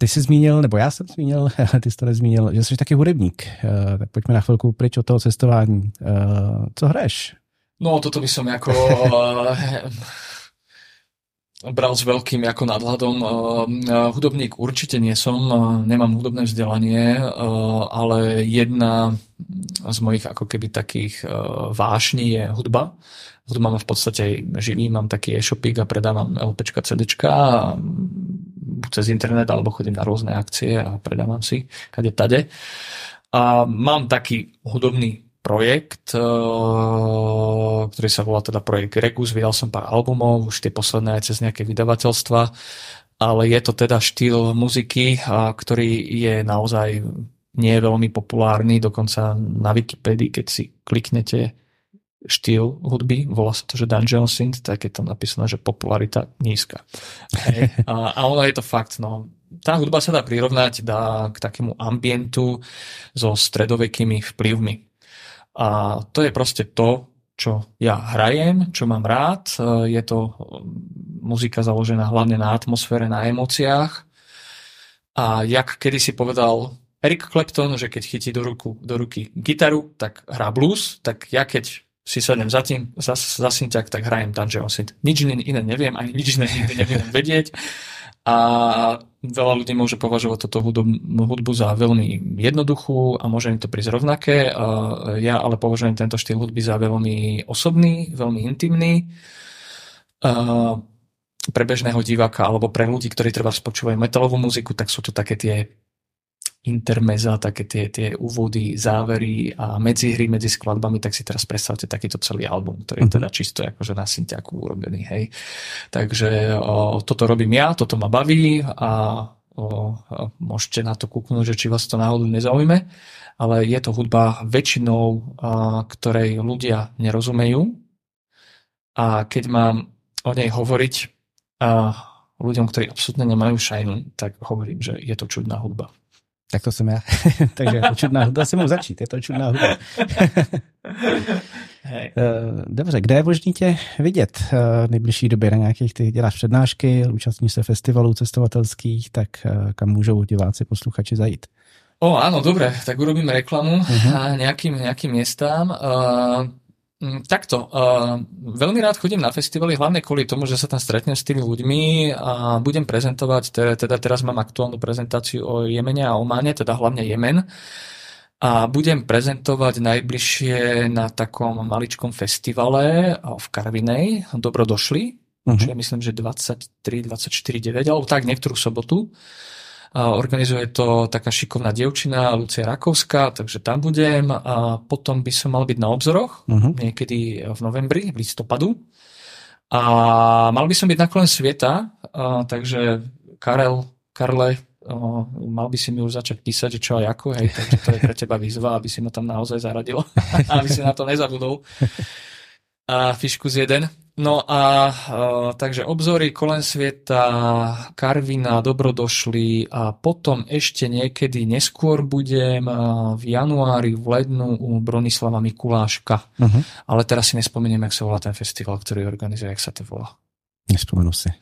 Ty jsi zmínil, nebo já jsem zmínil, ty jsi to nezmínil, že jsi taky hudebník. Eh, tak pojďme na chvilku pryč od toho cestování. Eh, co hraješ? No, toto by som ako eh, bral s veľkým ako nadhľadom. Hudobník určite nie som, nemám hudobné vzdelanie, ale jedna z mojich ako keby takých vášní je hudba. Hudba ma v podstate živí, mám taký e-shopík a predávam LPčka, CDčka a cez internet alebo chodím na rôzne akcie a predávam si kade tade. A mám taký hudobný projekt, eh, ktorý sa volá teda projekt Regus. Vydal som pár albumov, už tie posledné aj cez nejaké vydavateľstva, ale je to teda štýl muziky, ktorý je naozaj nie veľmi populárny, dokonca na Wikipedii, keď si kliknete štýl hudby, volá sa to, že Dungeon Synth, tak je tam napísané, že popularita nízka. Hej. A, a ono je to fakt, no, tá hudba sa dá prirovnať dá k takému ambientu so stredovekými vplyvmi. A to je proste to, čo ja hrajem, čo mám rád. Je to muzika založená hlavne na atmosfére, na emóciách. A jak kedysi povedal Eric Clapton, že keď chytí do, ruku, do ruky gitaru, tak hrá blues, tak ja keď si sadnem za tým, za, za synťak, tak hrajem Dungeon Synth. Nič iné, iné neviem, ani nič iné neviem vedieť. A veľa ľudí môže považovať toto hudbu za veľmi jednoduchú a môže im to prísť rovnaké. Ja ale považujem tento štýl hudby za veľmi osobný, veľmi intimný. Pre bežného diváka alebo pre ľudí, ktorí treba spočúvajú metalovú muziku, tak sú to také tie intermeza, také tie, tie úvody, závery a medzihry medzi skladbami, tak si teraz predstavte takýto celý album, ktorý je mhm. teda čisto akože na syntiaku urobený, hej. Takže o, toto robím ja, toto ma baví a o, môžete na to kúknúť, že či vás to náhodou nezaujme, ale je to hudba väčšinou, a, ktorej ľudia nerozumejú a keď mám o nej hovoriť a ľuďom, ktorí absolútne nemajú šajnu, tak hovorím, že je to čudná hudba. Tak to jsem já. Takže čudná hudba. Asi mohu začít, je to čudná hudba. Eh, dobře, kde je možný tě vidět eh, v nejbližší době na nějakých, ty děláš přednášky, účastníš se festivalů cestovatelských, tak eh, kam můžou diváci, posluchači zajít? O, áno, dobre, tak urobím reklamu uh-huh. nejakým, nejakým miestám. Uh, takto. Uh, veľmi rád chodím na festivaly, hlavne kvôli tomu, že sa tam stretnem s tými ľuďmi a budem prezentovať, teda, teda teraz mám aktuálnu prezentáciu o Jemene a Ománe, teda hlavne Jemen. A budem prezentovať najbližšie na takom maličkom festivale v Karvinej, dobrodošli, uh-huh. čo je myslím, že 23, 24, 9, alebo tak, niektorú sobotu. Organizuje to taká šikovná dievčina Lucia Rakovská, takže tam budem a potom by som mal byť na obzoroch uh-huh. niekedy v novembri, v listopadu. A mal by som byť na kolem sveta, a, takže Karel, Karle, a, mal by si mi už začať písať, že čo a ako, hej, takže to je pre teba výzva, aby si ma tam naozaj zaradil, aby si na to nezabudol. A fišku z jeden. No a uh, takže obzory kolen sveta, Karvina, dobrodošli a potom ešte niekedy neskôr budem uh, v januári, v lednu u Bronislava Mikuláška. Uh-huh. Ale teraz si nespomeniem, jak sa volá ten festival, ktorý organizuje, jak sa to volá. Nespomenu si.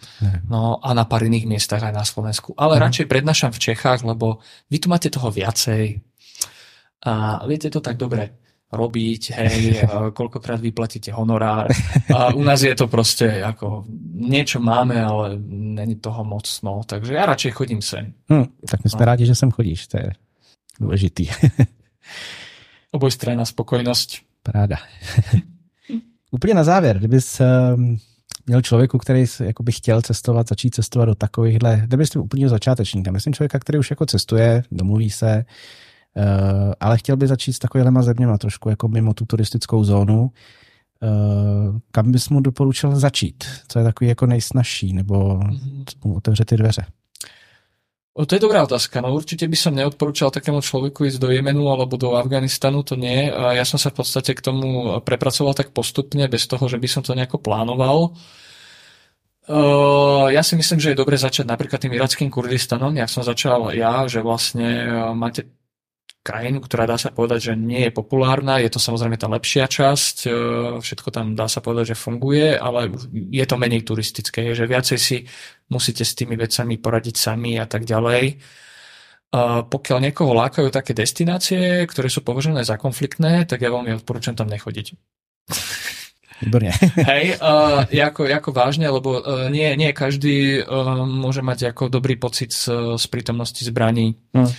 No a na pár iných miestach aj na Slovensku. Ale uh-huh. radšej prednášam v Čechách, lebo vy tu máte toho viacej. A viete to tak dobre robiť, hej, koľkokrát vyplatíte honorár. A u nás je to proste ako niečo máme, ale není toho moc, no. Takže ja radšej chodím sem. Hm, tak my sme no. rádi, že sem chodíš, to je dôležitý. Obojstranná spokojnosť. Práda. Úplně na závěr, kdybys um, měl člověku, který by chtěl cestovat, začít cestovat do takovýchhle, kdybys tím úplného začátečníka, myslím člověka, který už jako cestuje, domluví se, Uh, ale chtěl by začít s takovýhlema zeměma trošku jako mimo tu turistickou zónu. Uh, kam bys mu doporučil začít? Co je takový jako nejsnažší, nebo mm-hmm. mu otevře ty dveře? O, to je dobrá otázka. No určite by som neodporúčal takému človeku ísť do Jemenu alebo do Afganistanu, to nie. Ja som sa v podstate k tomu prepracoval tak postupne, bez toho, že by som to nejako plánoval. Uh, ja si myslím, že je dobre začať napríklad tým irackým Kurdistanom, jak som začal ja, že vlastne máte krajinu, ktorá dá sa povedať, že nie je populárna. Je to samozrejme tá lepšia časť, e, všetko tam dá sa povedať, že funguje, ale je to menej turistické, že viacej si musíte s tými vecami poradiť sami a tak ďalej. A pokiaľ niekoho lákajú také destinácie, ktoré sú považené za konfliktné, tak ja veľmi odporúčam tam nechodiť. Výborne. Hej, uh, ako, ako vážne, lebo uh, nie, nie každý uh, môže mať ako dobrý pocit z, z prítomnosti zbraní, mm.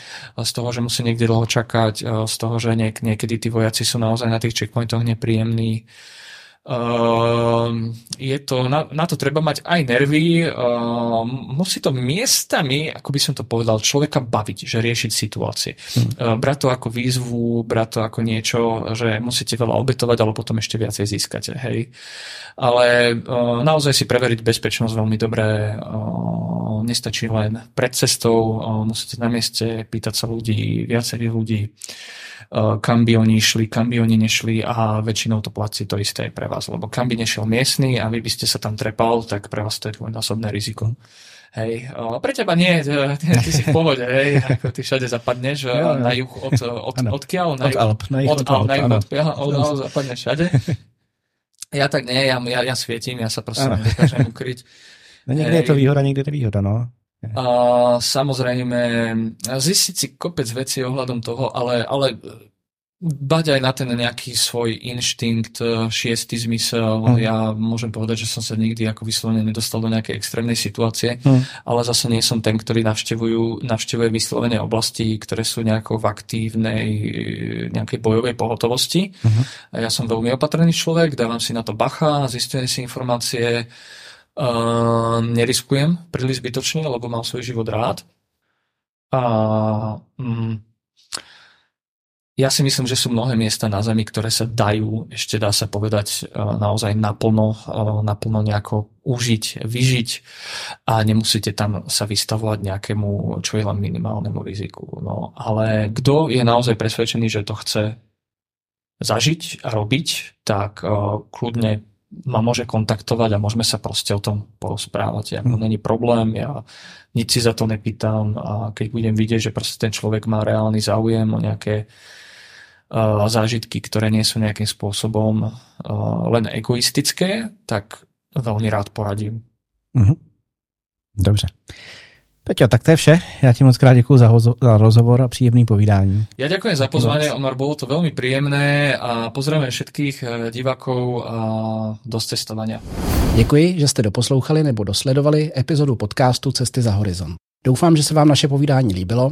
z toho, že musí niekde dlho čakať, uh, z toho, že niek- niekedy tí vojaci sú naozaj na tých checkpointoch nepríjemní. Uh, je to, na, na to treba mať aj nervy, uh, musí to miestami, ako by som to povedal, človeka baviť, že riešiť situácie. Uh, brať to ako výzvu, brať to ako niečo, že musíte veľa obetovať, ale potom ešte viacej získate, hej. Ale uh, naozaj si preveriť bezpečnosť veľmi dobre, uh, nestačí len pred cestou, musíte na mieste pýtať sa ľudí, viacerých ľudí, kam by oni išli, kam by oni nešli a väčšinou to platí to isté aj pre vás, lebo kam by nešiel miestny a vy by ste sa tam trepal, tak pre vás to je dvojnásobné riziko. Hej, o, pre teba nie, ty, si v pohode, hej, ako ty všade zapadneš ja, na juh od, od, od odkiaľ? Na od Alp, na juh od, od Alp, na juh od, od, od, zapadneš všade. Ja tak nie, ja, ja, ja svietim, ja sa proste nedokážem ukryť. No niekde hej. je to výhoda, niekde je to výhoda, no. A, samozrejme, zistiť si kopec vecí ohľadom toho, ale, ale bať aj na ten nejaký svoj inštinkt, e, šiestý zmysel. Mm. Ja môžem povedať, že som sa nikdy ako vyslovene nedostal do nejakej extrémnej situácie, mm. ale zase nie som ten, ktorý navštevujú, navštevuje vyslovene oblasti, ktoré sú nejako v aktívnej nejakej bojovej pohotovosti. Mm. Ja som veľmi opatrný človek, dávam si na to bacha, zistujem si informácie, uh, neriskujem príliš zbytočne, lebo mám svoj život rád. A um, ja si myslím, že sú mnohé miesta na Zemi, ktoré sa dajú, ešte dá sa povedať, e, naozaj naplno, e, naplno nejako užiť, vyžiť a nemusíte tam sa vystavovať nejakému, čo je len minimálnemu riziku. No, ale kto je naozaj presvedčený, že to chce zažiť a robiť, tak uh, kľudne ma môže kontaktovať a môžeme sa proste o tom porozprávať. Ako mm. není problém, ja nič si za to nepýtam a keď budem vidieť, že proste ten človek má reálny záujem o nejaké zážitky, ktoré nie sú nejakým spôsobom len egoistické, tak veľmi rád poradím. Mhm. Dobře. Peťo, tak to je vše. Ja ti moc krát ďakujem za, za rozhovor a príjemný povídání. Ja ďakujem za pozvanie, Omar, bolo to veľmi príjemné a pozdravujem všetkých eh, divákov a do cestovania. Děkuji, že jste doposlouchali nebo dosledovali epizodu podcastu Cesty za horizont. Doufám, že se vám naše povídání líbilo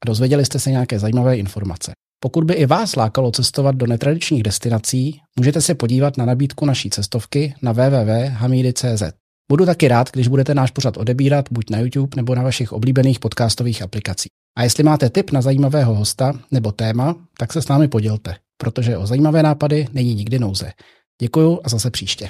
a dozvěděli jste se nějaké zajímavé informace. Pokud by i vás lákalo cestovat do netradičních destinací, můžete se podívat na nabídku naší cestovky na www.hamidy.cz. Budu taky rád, když budete náš pořad odebírat buď na YouTube nebo na vašich oblíbených podcastových aplikacích. A jestli máte tip na zajímavého hosta nebo téma, tak se s námi podělte, protože o zajímavé nápady není nikdy nouze. Děkuju a zase příště.